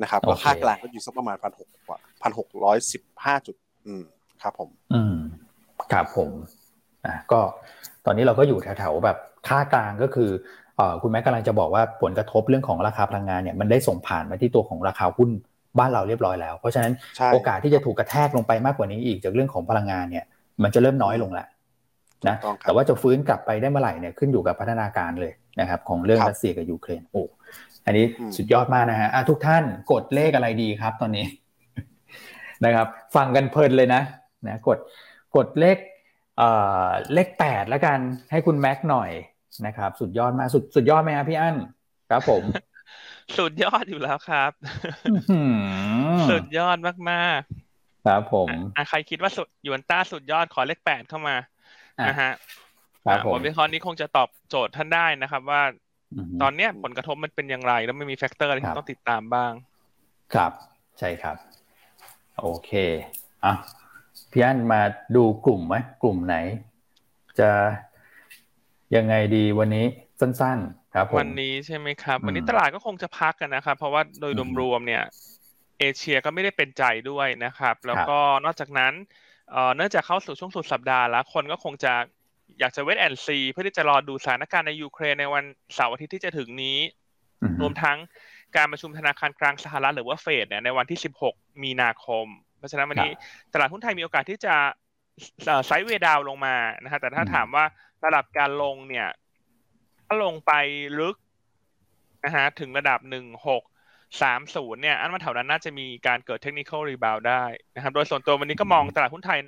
นะครับแล้วค่ากลางก็อยู่สักประมาณพันหกกว่าพันหกร้อยสิบห้าจุด อืมครับผม อืมครับผมอะก็ตอนนี้เราก็อยู่แถวๆแบบค่ากลางก็คือเอ่อคุณแม่กำลังจะบอกว่าผลกระทบเรื่องของราคาพลังงานเนี่ยมันได้ส่งผ่านมาที่ตัวของราคาหุ้นบ้านเราเรียบร้อยแล้ว เพราะฉะนั้นโอกาสที่จะถูกกระแทกลงไปมากกว่านี้อีกจากเรื่องของพลังงานเนี่ย มันจะเริ่มน้อยลงแล้ว นะแต่ว่าจะฟื้นกลับไปได้เมื่อไหร่เนี่ยขึ้นอยู่กับพัฒนาการเลยนะครับของเรื่องรัสเซียกับยูเครนโอ้อันนี้สุดยอดมากนะฮะทุกท่านกดเลขอะไรดีครับตอนนี้นะครับ ฟังกันเพลินเลยนะนะกดกดเลขเอ่อเลขแปดแล้วกันให้คุณแม็กหน่อยนะครับ สุดยอดมากสุดสุดยอดไหมครับพี่อั้นครับผม สุดยอดอยู่แล้วครับสุดยอดมากๆครับผมอะใครคิดว่าสุดยวนต้าสุดยอดขอเลขแปดเข้ามา นะฮะครับผมวิเคราะห์นี้คงจะตอบโจทย์ท่านได้นะครับ ว่าตอนเนี้ยผลกระทบมันเป็นอย่างไร แล้วไม่มี factor อะไรที่ต้องติดตามบ้าง ครับใช่ครับ โอเคอะพี่อั้นมาดูกลุ่มไหมกลุ่มไหน จะยังไงดีวันนี้สั้นๆ ครับวันนี้ใช่ไหมครับ วันนี้ตลาดก็คงจะพักกันนะครับ เพราะว่าโดยรวมๆเนี่ย เอเชียก็ไม่ได้เป็นใจด้วยนะครับ แล้วก็นอกจากนั้น เนื่องจากเข้าสู่ช่วงสุดสัปดาห์แล้วคนก็คงจะอยากจะเวทแอนซีเพื่อที่จะรอดูสถานการณ์ในยูเครนในวันเสาร์อาทิตย์ที่จะถึงนี้ รวมทั้งการประชุมธนาคารกลางสหรัฐหรือว่าเฟดเนี่ยในวันที่ 16 มีนาคม เพราะฉะนั้นวันนี้ตลาดหุ้นไทยมีโอกาสที่จะไซด์เวดาวลงมานะฮะแต่ถ้าถามว่าระดับการลงเนี่ย ถ้าลงไปลึกนะฮะถึงระดับหนึ่งหก สามศูนย์เนี่ยอันว่าแถวนั้นน่าจะมีการเกิด technical rebound ได้นะครับโดยส่วนตัววันนี้ก็มองตลาดหุ้นไทย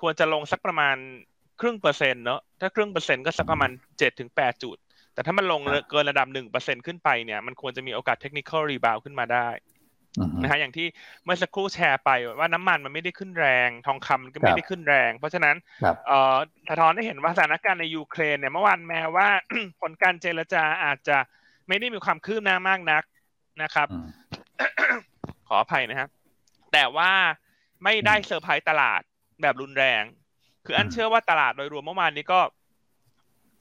ควรจะลงสักประมาณครึ่งเปอร์เซ็นต์เนอะถ้าครึ่งเปอร์เซ็นต์ก็สักประมาณเจ็ดถึงแปดจุด แต่ถ้ามันลงเกินระดับหนึ่งเปอร์เซ็นขึ้นไปเนี่ยมันควรจะมีโอกาส technical rebound ขึ้นมาได้นะฮะอย่างที่เมื่อสักครู่แชร์ไปว่าน้ำมันมันไม่ได้ขึ้นแรง ทองคำก็ไม่ได้ขึ้นแรง เพราะฉะนั้นเอ่อสะท้อนได้เห็นว่าสถานการณ์ในยูเครนเนี่ยเมื่อวานแม้ว่าผลการเจรจาอาจจะไม่ได้มีความคืบหน้ามากนัก นะครับ ขออภัยนะครับ แต่ว่าไม่ได้เซอร์ไพรส์ตลาดแบบรุนแรง คืออันเชื่อว่าตลาดโดยรวมเมื่อวานนี้ก็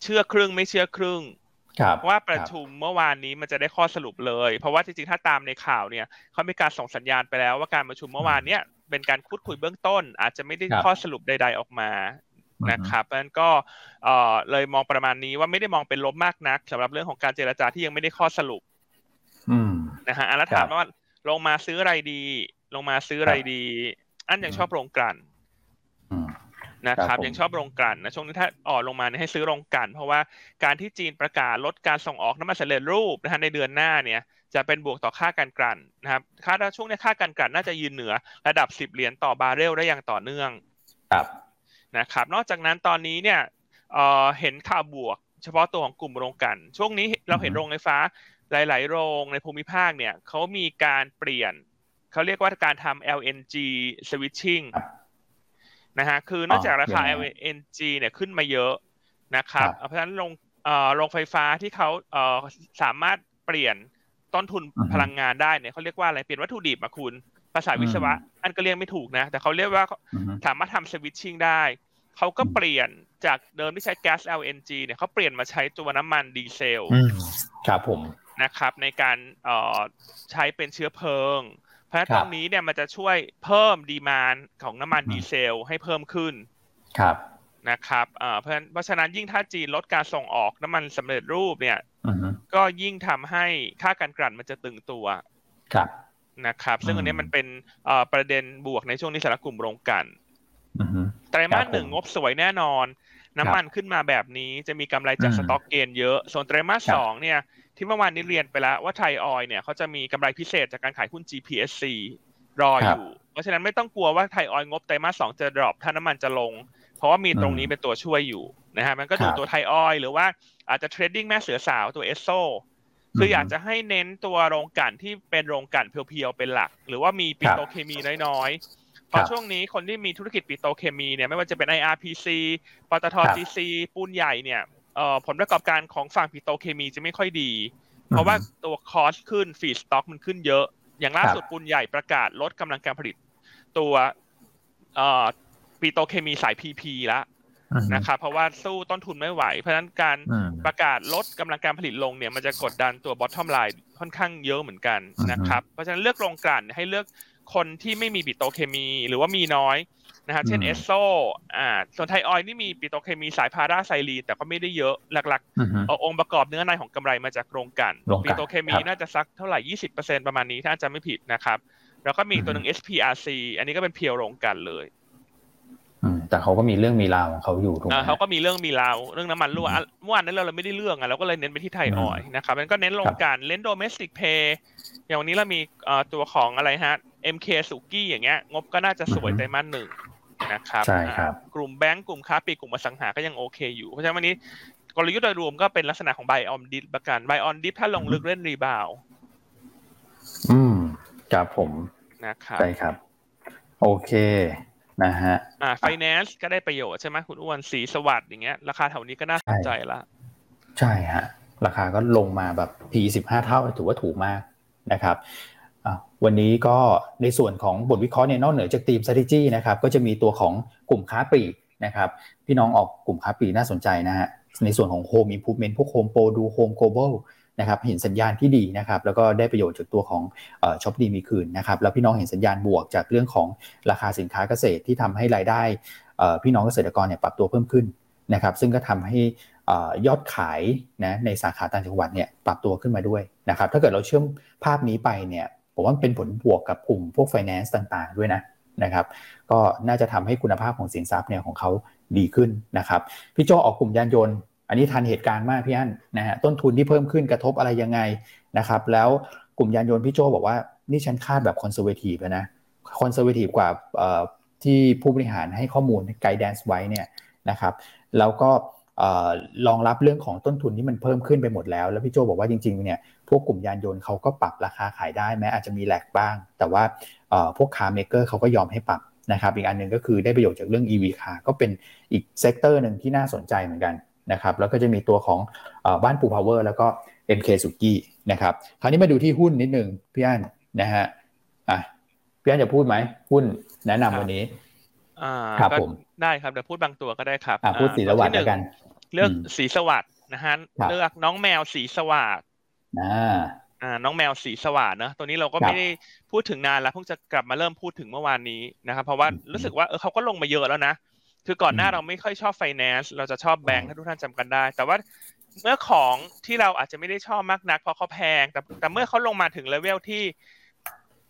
เชื่อครึ่งไม่เชื่อครึ่งว่าประชุมเมื่อวานนี้มันจะได้ข้อสรุปเลย เพราะว่าจริงๆ ถ้าตามในข่าวเนี่ยเขามีการส่งสัญญาณไปแล้วว่าการประชุมเมื่อวานเนี้ยเป็นการพูดคุยเบื้องต้น อาจจะไม่ได้ข้อสรุปใด ๆออกมานะครับเพราะฉะนั้นก็เลยมองประมาณนี้ว่าไม่ได้มองเป็นลบมากนักสำหรับเรื่องของการเจรจาที่ยังไม่ได้ข้อสรุป นะฮะแล้วถามว่าลงมาซื้ออะไรดี ลงมาซื้ออะไรดี อันยังชอบโรงกลั่นนะครับยังชอบโรงกลั่นนะช่วงนี้ถ้าอ่อนลงมาเนี่ยให้ซื้อโรงกลั่นเพราะว่าการที่จีนประกาศลดการส่งออกน้ำมันสำเร็จรูปนะฮะในเดือนหน้าเนี่ย จะเป็นบวกต่อค่าการกลั่นนะครับค่าช่วงนี้ค่าการกลั่นน่าจะยืนเหนือ ระดับ 10 เหรียญต่อบาร์เรลได้อย่างต่อเนื่องครับนะครับ นอกจากนั้นตอนนี้เนี่ยเห็นข่าวบวก เฉพาะตัวของกลุ่มโรงกลั่นช่วงนี้เราเห็นโรงไฟฟ้า หลาย ๆ โรงในภูมิภาคเนี่ยเขามีการเปลี่ยนเขาเรียกว่าการทำ LNG switching นะฮะคือนอกจากราคา LNG เนี่ยขึ้นมาเยอะนะครับเพราะฉะนั้นโรงโรงไฟฟ้าที่เขาสามารถเปลี่ยนต้นทุนพลังงานได้เนี่ยเขาเรียกว่าอะไรเปลี่ยนวัตถุดิบมาคุณ ภาษาวิศวะ อันก็เรียกไม่ถูกนะ แต่เขาเรียกว่าสามารถทำสวิตชิ่งได้เขาก็เปลี่ยนจากเดิมที่ใช้แก๊ส LNG เนี่ยเขาเปลี่ยนมาใช้ตัวน้ำมันดีเซล ครับผม นะครับ ในการใช้เป็นเชื้อเพลิงราะตรงนี้เนี่ยมันจะช่วยเพิ่มดีมานของน้ำมันดีเซลให้เพิ่มขึ้นครับนะครับเพราะเพราะฉะนั้นยิ่งถ้าจีนลดการส่งออกน้ำมันสำเร็จรูปเนี่ยก็ยิ่งทำให้ค่าการกลั่นมันจะตึงตัวครับนะครับ ซึ่งอันนี้มันเป็นประเด็นบวกในช่วงนี้สำหรับกลุ่มโรงกลั่นไตรมาสหนึ่งงบสวยแน่นอน น้ำมันขึ้นมาแบบนี้จะมีกำไรจากสต็อกเกนเยอะ ส่วนไตรมาสสองเนี่ยที่เมื่อวานนี้เรียนไปแล้วว่าไทยออยเนี่ยเขาจะมีกำไรพิเศษจากการขายหุ้น GPSC รออยู่ เพราะฉะนั้นไม่ต้องกลัวว่าไทยออยงบไตรมาสสองจะดรอปถ้าน้ำมันจะลง เพราะว่ามีตรงนี้เป็นตัวช่วยอยู่นะฮะมันก็ดูตัวไทยออยหรือว่าอาจจะ trading แม่เสือสาวตัวเอสโซคืออยากจะให้เน้นตัวโรงกลั่นที่เป็นโรงกลั่น pure ๆเป็นหลัก หรือว่ามีปิโตเคมีน้อยๆ เพราะช่วงนี้คนที่มีธุรกิจปิโตเคมีเนี่ยไม่ว่าจะเป็น IRPC ปตท GC ปูนใหญ่เนี่ยผลประกอบการของฝั่งปิโตเคมีจะไม่ค่อยดี เพราะว่าตัว cost ขึ้น feedstock มันขึ้นเยอะ อย่างล่าสุดปูนใหญ่ประกาศลดกำลังการผลิตตัวปิโตเคมีสาย PP แล้วนะครับเพราะว่าสู้ต้นทุนไม่ไหว เพราะฉะนั้นการประกาศลดกำลังการผลิตลงเนี่ยมันจะกดดันตัว bottom line ค่อนข้างเยอะเหมือนกันนะครับ เพราะฉะนั้นเลือกโรงกลั่นให้เลือก คนที่ไม่มีปิโตเคมี หรือว่ามีน้อยนะฮะเช่นเอสโซอ่าส่วนไทออยนี่มีปิโตเคมีสาย paraxylene แต่ก็ไม่ได้เยอะหลักๆเอาองค์ประกอบเนื้อในของกำไรมาจากโรงกลั่นปิโตเคมีน่าจะสักเท่าไหร่ยี่สิบเปอร์เซ็นประมาณนี้ถ้าจะไม่ผิดนะครับ แล้วก็มีตัวหนึ่ง SPRC อันนี้ก็เป็น pure โรงกลั่นเลยแต่เขาก็มีเรื่องมีราวของเขาอยู่ถูกไหมเขาก็มีเรื่องมีราวเรื่องน้ำมันรั่วเมื่อวานนั้นเราไม่ได้เลือกอะเราก็เลยเน้นไปที่ไทยออยนะครับมันก็เน้นโรงกลั่นเล่น domestic play อย่างวันนี้เรามีตัวของอะไรฮะ MK สุกี้อย่างเงี้ย งบก็น่าจะสวยไตรมาสหนึ่งนะครับใช่ครับ กลุ่มแบงก์กลุ่มค้าปลีกกลุ่มอสังหาก็ยังโอเคอยู่ เพราะฉะนั้นวันนี้กลยุทธ์โดยรวมก็เป็นลักษณะของ buy on dip ประกัน buy on dip ถ้าลงลึกเล่น reboundอืมครับผมนะครับใช่ครับ โอเคนะฮะ อ่าไฟแนนซ์ก็ได้ประโยชน์ใช่ไหมคุณอ้วนสีสวัสด์อย่างเงี้ย ราคาแถวนี้ก็น่าสนใจละใช่ฮะ ราคาก็ลงมาแบบ P สิบห้าเท่าถือว่าถูกมากนะครับ วันนี้ก็ในส่วนของบทวิเคราะห์เนี่ยนอกเหนือจากทีม strategy นะครับก็จะมีตัวของกลุ่มค้าปลีกนะครับพี่น้องออกกลุ่มค้าปลีกน่าสนใจนะฮะในส่วนของ Home Improvement พวก Home Pro ดู Home Global นะครับเห็นสัญญาณที่ดีนะครับแล้วก็ได้ประโยชน์จากตัวของช็อปดีมีคืนนะครับแล้วพี่น้องเห็นสัญญาณบวกจากเรื่องของราคาสินค้าเกษตรที่ทำให้รายได้พี่น้องเกษตรกรเนี่ยปรับตัวเพิ่มขึ้นนะครับซึ่งก็ทำให้ยอดขายนะในสาขาต่างจังหวัดเนี่ยปรับตัวขึ้นมาด้วยนะครับถ้าเกิดเราเชื่อมภาพนี้ไปเนี่ย ผมว่าเป็นผลบวกกับกลุ่มพวก finance ต่างๆ ด้วยนะนะครับก็น่าจะทำให้คุณภาพของสินทรัพย์เนี่ยของเขาดีขึ้นนะครับพี่โจออกกลุ่มยานยนต์อันนี้ทันเหตุการณ์มากพี่อั้นนะฮะต้นทุนที่เพิ่มขึ้นกระทบอะไรยังไงนะครับแล้วกลุ่มยานยนต์พี่โจบอกว่านี่ฉันคาดแบบ conservative นะ conservative กว่าที่ผู้บริหารให้ข้อมูล guidance ไว้เนี่ยนะครับแล้วก็รองรับเรื่องของต้นทุนที่มันเพิ่มขึ้นไปหมดแล้ว แล้วพี่โจบอกว่าจริงๆเนี่ย พวกกลุ่มยานยนต์เขาก็ปรับราคาขายได้แม้อาจจะมี lag บ้าง แต่ว่าพวก car maker เขาก็ยอมให้ปรับนะครับ อีกอันหนึ่งก็คือได้ประโยชน์จากเรื่อง EV คาร์ก็เป็นอีก sector หนึ่งที่น่าสนใจเหมือนกันนะครับแล้วก็จะมีตัวของบ้านปูพาวเวอร์แล้วก็ MK สุกี้นะครับคราวนี้มาดูที่หุ้นนิดนึงพี่อันนะฮะอะพี่อันจะพูดไหมหุ้นแนะนำวันนี้อ่าครับผมได้ครับเดี๋ยวพูดบางตัวก็ได้ครับอ่าพูดศรีสวัสดิ์กัน เลือกศรีสวัสดิ์นะฮะเลือกน้องแมวสีสวัสดิ์ อ่าอ่าน้องแมวสีสวาดนะตัวนี้เราก็ไม่ได้พูดถึงนานแล้วเพิ่งจะกลับมาเริ่มพูดถึงเมื่อวานนี้นะครับเพราะว่ารู้สึกว่าเออเขาก็ลงมาเยอะแล้วนะคือก่อนหน้าเราไม่ค่อยชอบไฟแนนซ์เราจะชอบแบงค์ถ้าทุกท่านจำกันได้ แต่ว่าเมื่อของที่เราอาจจะไม่ได้ชอบมากนัก เพราะเขาแพง แต่แต่เมื่อเขาลงมาถึงเลเวลที่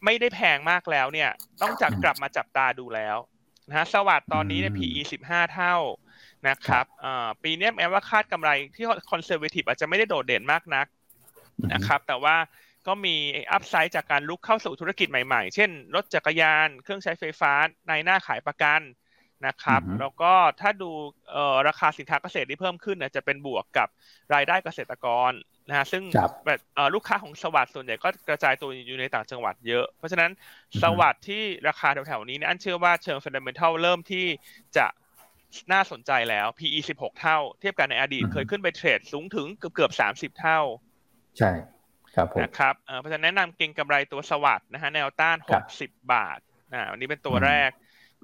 ไม่ได้แพงมากแล้วเนี่ย ต้องจับกลับมาจับตาดูแล้วนะฮะสวัสดิ์ตอนนี้เนี่ย PE สิบห้าเท่านะครับปีนี้แม้ว่าคาดกำไรที่ conservative อาจจะไม่ได้โดดเด่นมากนัก นะครับ แต่ว่าก็มี upside จากการรุกเข้าสู่ธุรกิจใหม่ๆ เช่น รถจักรยาน เครื่องใช้ไฟฟ้า นายหน้าขายประกันนะครับ แล้วก็ถ้าดูราคาสินค้าเกษตรที่เพิ่มขึ้นจะเป็นบวกกับรายได้เกษตรกรนะฮะซึ่งแบบลูกค้าของสวัสดิ์ส่วนใหญ่ก็กระจายตัวอยู่ในต่างจังหวัดเยอะ เพราะฉะนั้นสวัสดิ์ที่ราคาแถวๆนี้เนี่ยอันเชื่อว่าเชิง fundamental เริ่มที่จะน่าสนใจแล้ว PE 16 เท่า เทียบกันในอดีตเคยขึ้นไป trade สูงถึงเกือบเกือบ30 เท่า ใช่ครับผมนะครับเพราะฉะนั้นแนะนำเก็งกำไรตัวสวัสด์นะฮะแนวต้าน60บาทอ่าวันนี้เป็นตัวแรก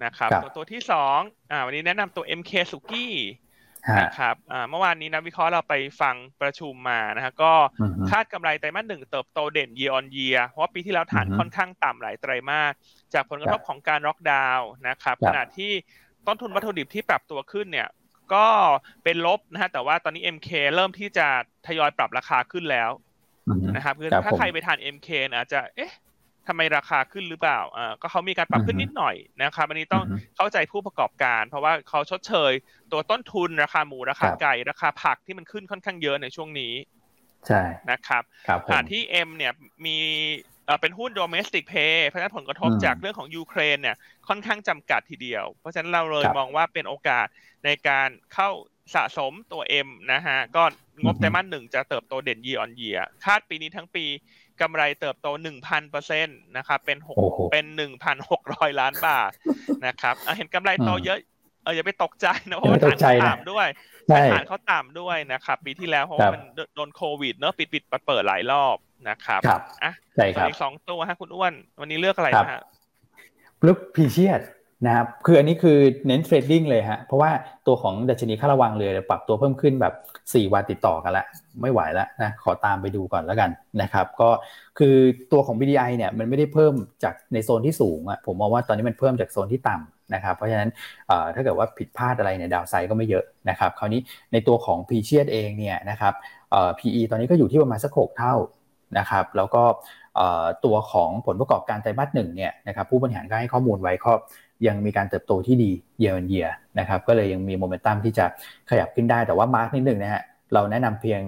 นะครับ ตัวตัวที่สองอ่าวันนี้แนะนำตัว MK สุกี้นะครับอ่าเมื่อวานนี้นักวิเคราะห์เราไปฟังประชุมมานะฮะก็คาดกำไรไตรมาสหนึ่งเติบโตเด่น year on year เพราะว่าปีที่แล้วฐานค่อนข้างต่ำหลายไตรมาสจากผลกระทบของการล็อกดาวน์นะครับขณะที่ต้นทุนวัตถุดิบที่ปรับตัวขึ้นเนี่ย ก็เป็นลบนะฮะแต่ว่าตอนนี้ MK เริ่มที่จะทยอยปรับราคาขึ้นแล้วนะครับคือถ้าใครไปทาน MK อาจจะเอ๊ะทำไมราคาขึ้นหรือเปล่าอ่าก็เขามีการปรับขึ้นนิดหน่อยนะครับอันนี้ต้องเข้าใจผู้ประกอบการ เพราะว่าเขาชดเชย ตัวต้นทุนราคาหมูราคาไก่ราคาผักที่มันขึ้นค่อนข้างเยอะในช่วงนี้ใช่นะครับที่ M เนี่ยมี เป็นหุ้น domestic pay เพราะฉะนั้นผลกระทบจากเรื่องของยูเครนเนี่ยค่อนข้างจำกัดทีเดียว เพราะฉะนั้นเราเลยมองว่าเป็นโอกาสในการเข้าสะสมตัว M นะฮะก็งบไตรมาสหนึ่งจะเติบโตเด่น year on year คาดปีนี้ทั้งปีกำไรเติบโต 1,000เปอร์เซ็นต์นะครับเป็นหกเป็น 1,600 ล้านบาทนะครับเห็นกำไรโตเยอะเอออย่าไปตกใจนะเพราะว่าฐานเขาต่ำด้วยฐานเขาต่ำด้วยนะครับปีที่แล้วเพราะว่ามันโดนโควิดเนอะปิดปิดเปิดหลายรอบ นะครับอะใช่ครับอีกสองตัวฮะคุณอ้วน วันนี้เลือกอะไรฮะเลือกพรีเชียสนะครับคืออันนี้คือเน้น trading เลยฮะเพราะว่าตัวของดัชนีค่าระวางเรือปรับตัวเพิ่มขึ้นแบบ 4 วันติดต่อกันละไม่ไหวแล้วนะขอตามไปดูก่อนแล้วกันนะครับก็คือตัวของ BDI เนี่ยมันไม่ได้เพิ่มจากในโซนที่สูงอะผมมองว่าตอนนี้มันเพิ่มจากโซนที่ต่ำนะครับเพราะฉะนั้นถ้าเกิดว่าผิดพลาดอะไรเนี่ย downside ก็ไม่เยอะนะครับคราวนี้ในตัวของ p ีเชียเองเนี่ยนะครับ PE ตอนนี้ก็อยู่ที่ประมาณสัก6เท่า นะครับแล้วก็ตัวของผลประกอบการไตรมาสหนึ่งเนี่ยนะครับผู้บริหารก็ให้ข้อมูลไว้ก็ยังมีการเติบโตที่ดี year on year ะครับก็เลยยังมีโมเมนตัมที่จะขยับขึ้นได้แต่ว่า mark นิดหนึ่งนะฮะเราแนะนำเพียง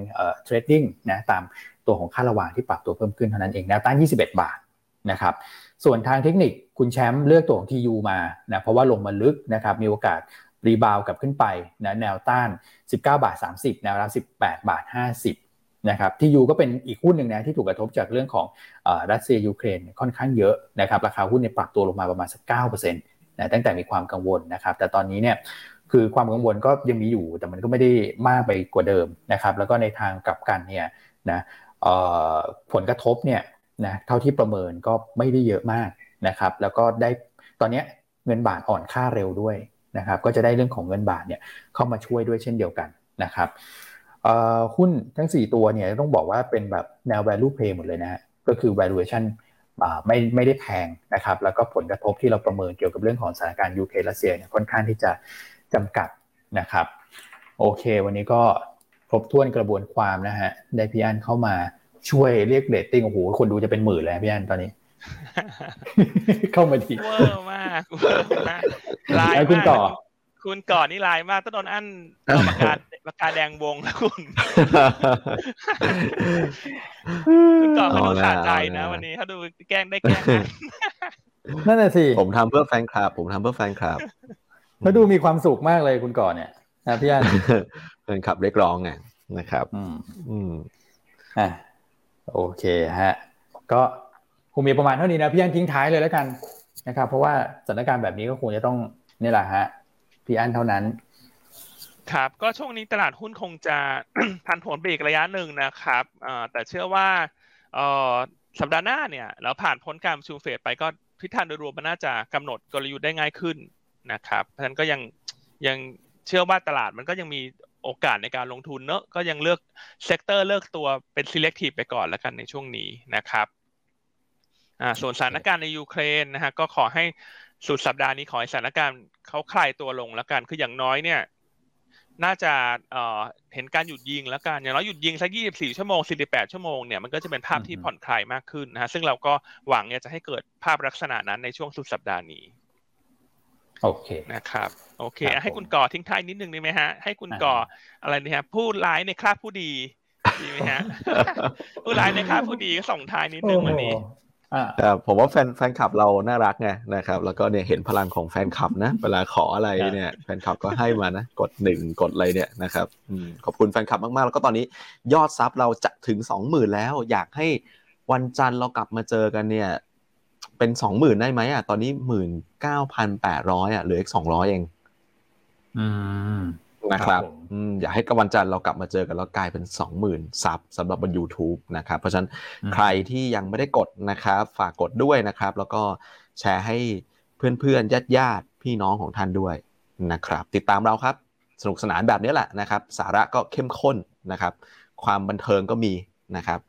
trading นะตามตัวของค่าระหว่างที่ปรับตัวเพิ่มขึ้นเท่านั้นเองแนวต้าน 21 บาทนะครับส่วนทางเทคนิคคุณแชมป์เลือกตัวของ TU มานะเพราะว่าลงมาลึกนะครับมีโอกาสรีบาวกลับขึ้นไปนะแนวต้าน 19 บาท 30 แนวรับ 18 บาท 50 นะครับที่ยูก็เป็นอีกหุ้นหนึ่งนะที่ถูกกระทบจากเรื่องของรัสเซียยูเครนค่อนข้างเยอะนะครับราคาหุ้นเนี่ยปรับตัวลงมาประมาณสักเก้าเปอร์เซ็นต์นะตั้งแต่มีความกังวลนะครับแต่ตอนนี้เนี่ยคือความกังวลก็ยังมีอยู่แต่มันก็ไม่ได้มากไปกว่าเดิมนะครับแล้วก็ในทางกลับกันเนี่ยนะผลกระทบเนี่ยนะเท่าที่ประเมินก็ไม่ได้เยอะมากนะครับแล้วก็ได้ตอนนี้เงินบาทอ่อนค่าเร็วด้วยนะครับก็จะได้เรื่องของเงินบาทเนี่ยเข้ามาช่วยด้วยเช่นเดียวกันนะครับ หุ้นทั้ง 4 ตัวเนี่ยต้องบอกว่าเป็นแบบแนว value play หมดเลยนะก็คือ valuation ไม่ไม่ได้แพงนะครับ แล้วก็ผลกระทบที่เราประเมินเกี่ยวกับเรื่องของสถานการณ์ยูเครนรัสเซียเนี่ยค่อนข้างที่จะจำกัดนะครับ โอเค วันนี้ก็ครบถ้วนกระบวนความนะฮะได้พี่อันเข้ามาช่วยเรียกเรตติ้งโอ้โหคนดูจะเป็นหมื่นแล้วพี่อันตอนนี้ เข้ามาดีเวอร์มากเวอร์มากลายคุณต่อ คุณก่อนนี่ลายมากต้องโดนอันปากกาปากกาแดงวงแล้วคุณคุณก่อนเขาดูขาดใจนะวันนี้เขาดูแกล้งได้แกล้งนั่นแหละสิผมทำเพื่อแฟนคลับ ผมทำเพื่อแฟนคลับแล้วดูมีความสุขมากเลยคุณก่อนเนี่ยนะพี่อันแฟนคลับเรียกร้องไงนะครับ อืมอืมอ่าโอเคฮะ ก็คงมีประมาณเท่านี้นะพี่อันทิ้งท้ายเลยแล้วกันนะครับ เพราะว่าสถานการณ์แบบนี้ก็คงจะต้องนี่แหละฮะ พี่อันเท่านั้น ครับ ก็ช่วงนี้ตลาดหุ้นคงจะพันผลไปอีกระยะหนึ่งนะครับแต่เชื่อว่าสัปดาห์หน้าเนี่ยแล้วผ่านพ้นการประชุมเฟดไปก็ทิศทางโดยรวมมันน่าจะกำหนดกลยุทธ์ได้ง่ายขึ้นนะครับเพราะฉะนั้นก็ยังยังเชื่อว่าตลาดมันก็ยังมีโอกาสในการลงทุนเนอะก็ยังเลือก sector เลือกตัวเป็น selective ไปก่อนแล้วกันในช่วงนี้นะครับส่วนสถานการณ์ในยูเครนนะฮะก็ขอให้ สุดสัปดาห์นี้ขอให้สถานการณ์เขาคลายตัวลงแล้วกัน คืออย่างน้อยเนี่ย น่าจะเอ่อเห็นการหยุดยิงแล้วกัน อย่างน้อยหยุดยิงสัก24ชั่วโมง48ชั่วโมงเนี่ย มันก็จะเป็นภาพที่ผ่อนคลายมากขึ้นนะฮะ ซึ่งเราก็หวังเนี่ยจะให้เกิดภาพลักษณะนั้นในช่วงสุดสัปดาห์นี้ โอเค นะครับ โอเค ให้คุณก่อทิ้งท้ายนิดนึงได้ไหมฮะ ให้คุณก่ออะไรนี่ฮะ ผู้ร้ายในคราบผู้ดีดีไหมฮะ ผู้ร้ายในคราบผู้ดีก็ส่งท้ายนิดนึงวันนี้ แต่ผมว่าแฟนแฟนคลับเราน่ารักไงนะครับ แล้วก็เนี่ยเห็นพลังของแฟนคลับนะ เวลาขออะไรเนี่ยแฟนคลับก็ให้มานะ กดหนึ่งกดอะไรเนี่ยนะครับขอบคุณแฟนคลับมากๆ แล้วก็ตอนนี้ยอดซับเราจะถึงสองหมื่นแล้ว อยากให้วันจันทร์เรากลับมาเจอกันเนี่ย เป็นสองหมื่นได้ไหมอะตอนนี้หมื่นเก้าพันแปดร้อยอะเหลืออีกสองร้อยเอง อืม นะครับอืมอยากให้กับวันจันทร์เรากลับมาเจอกันแล้วกลายเป็นสองหมื่นซับสำหรับบน YouTube นะครับ เพราะฉะนั้นใครที่ยังไม่ได้กดนะครับ ฝากกดด้วยนะครับ แล้วก็แชร์ให้เพื่อนๆญาติญาติพี่น้องของท่านด้วยนะครับ ติดตามเราครับ สนุกสนานแบบนี้แหละนะครับ สาระก็เข้มข้นนะครับ ความบันเทิงก็มีนะครับ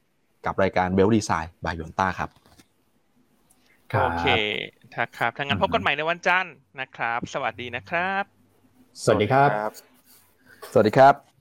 กับรายการเบลดีไซน์บายยนต้าครับโอเคครับถ้างั้นพบกันใหม่ในวันจันทร์นะครับ สวัสดีนะครับ สวัสดีครับ สวัสดีครับ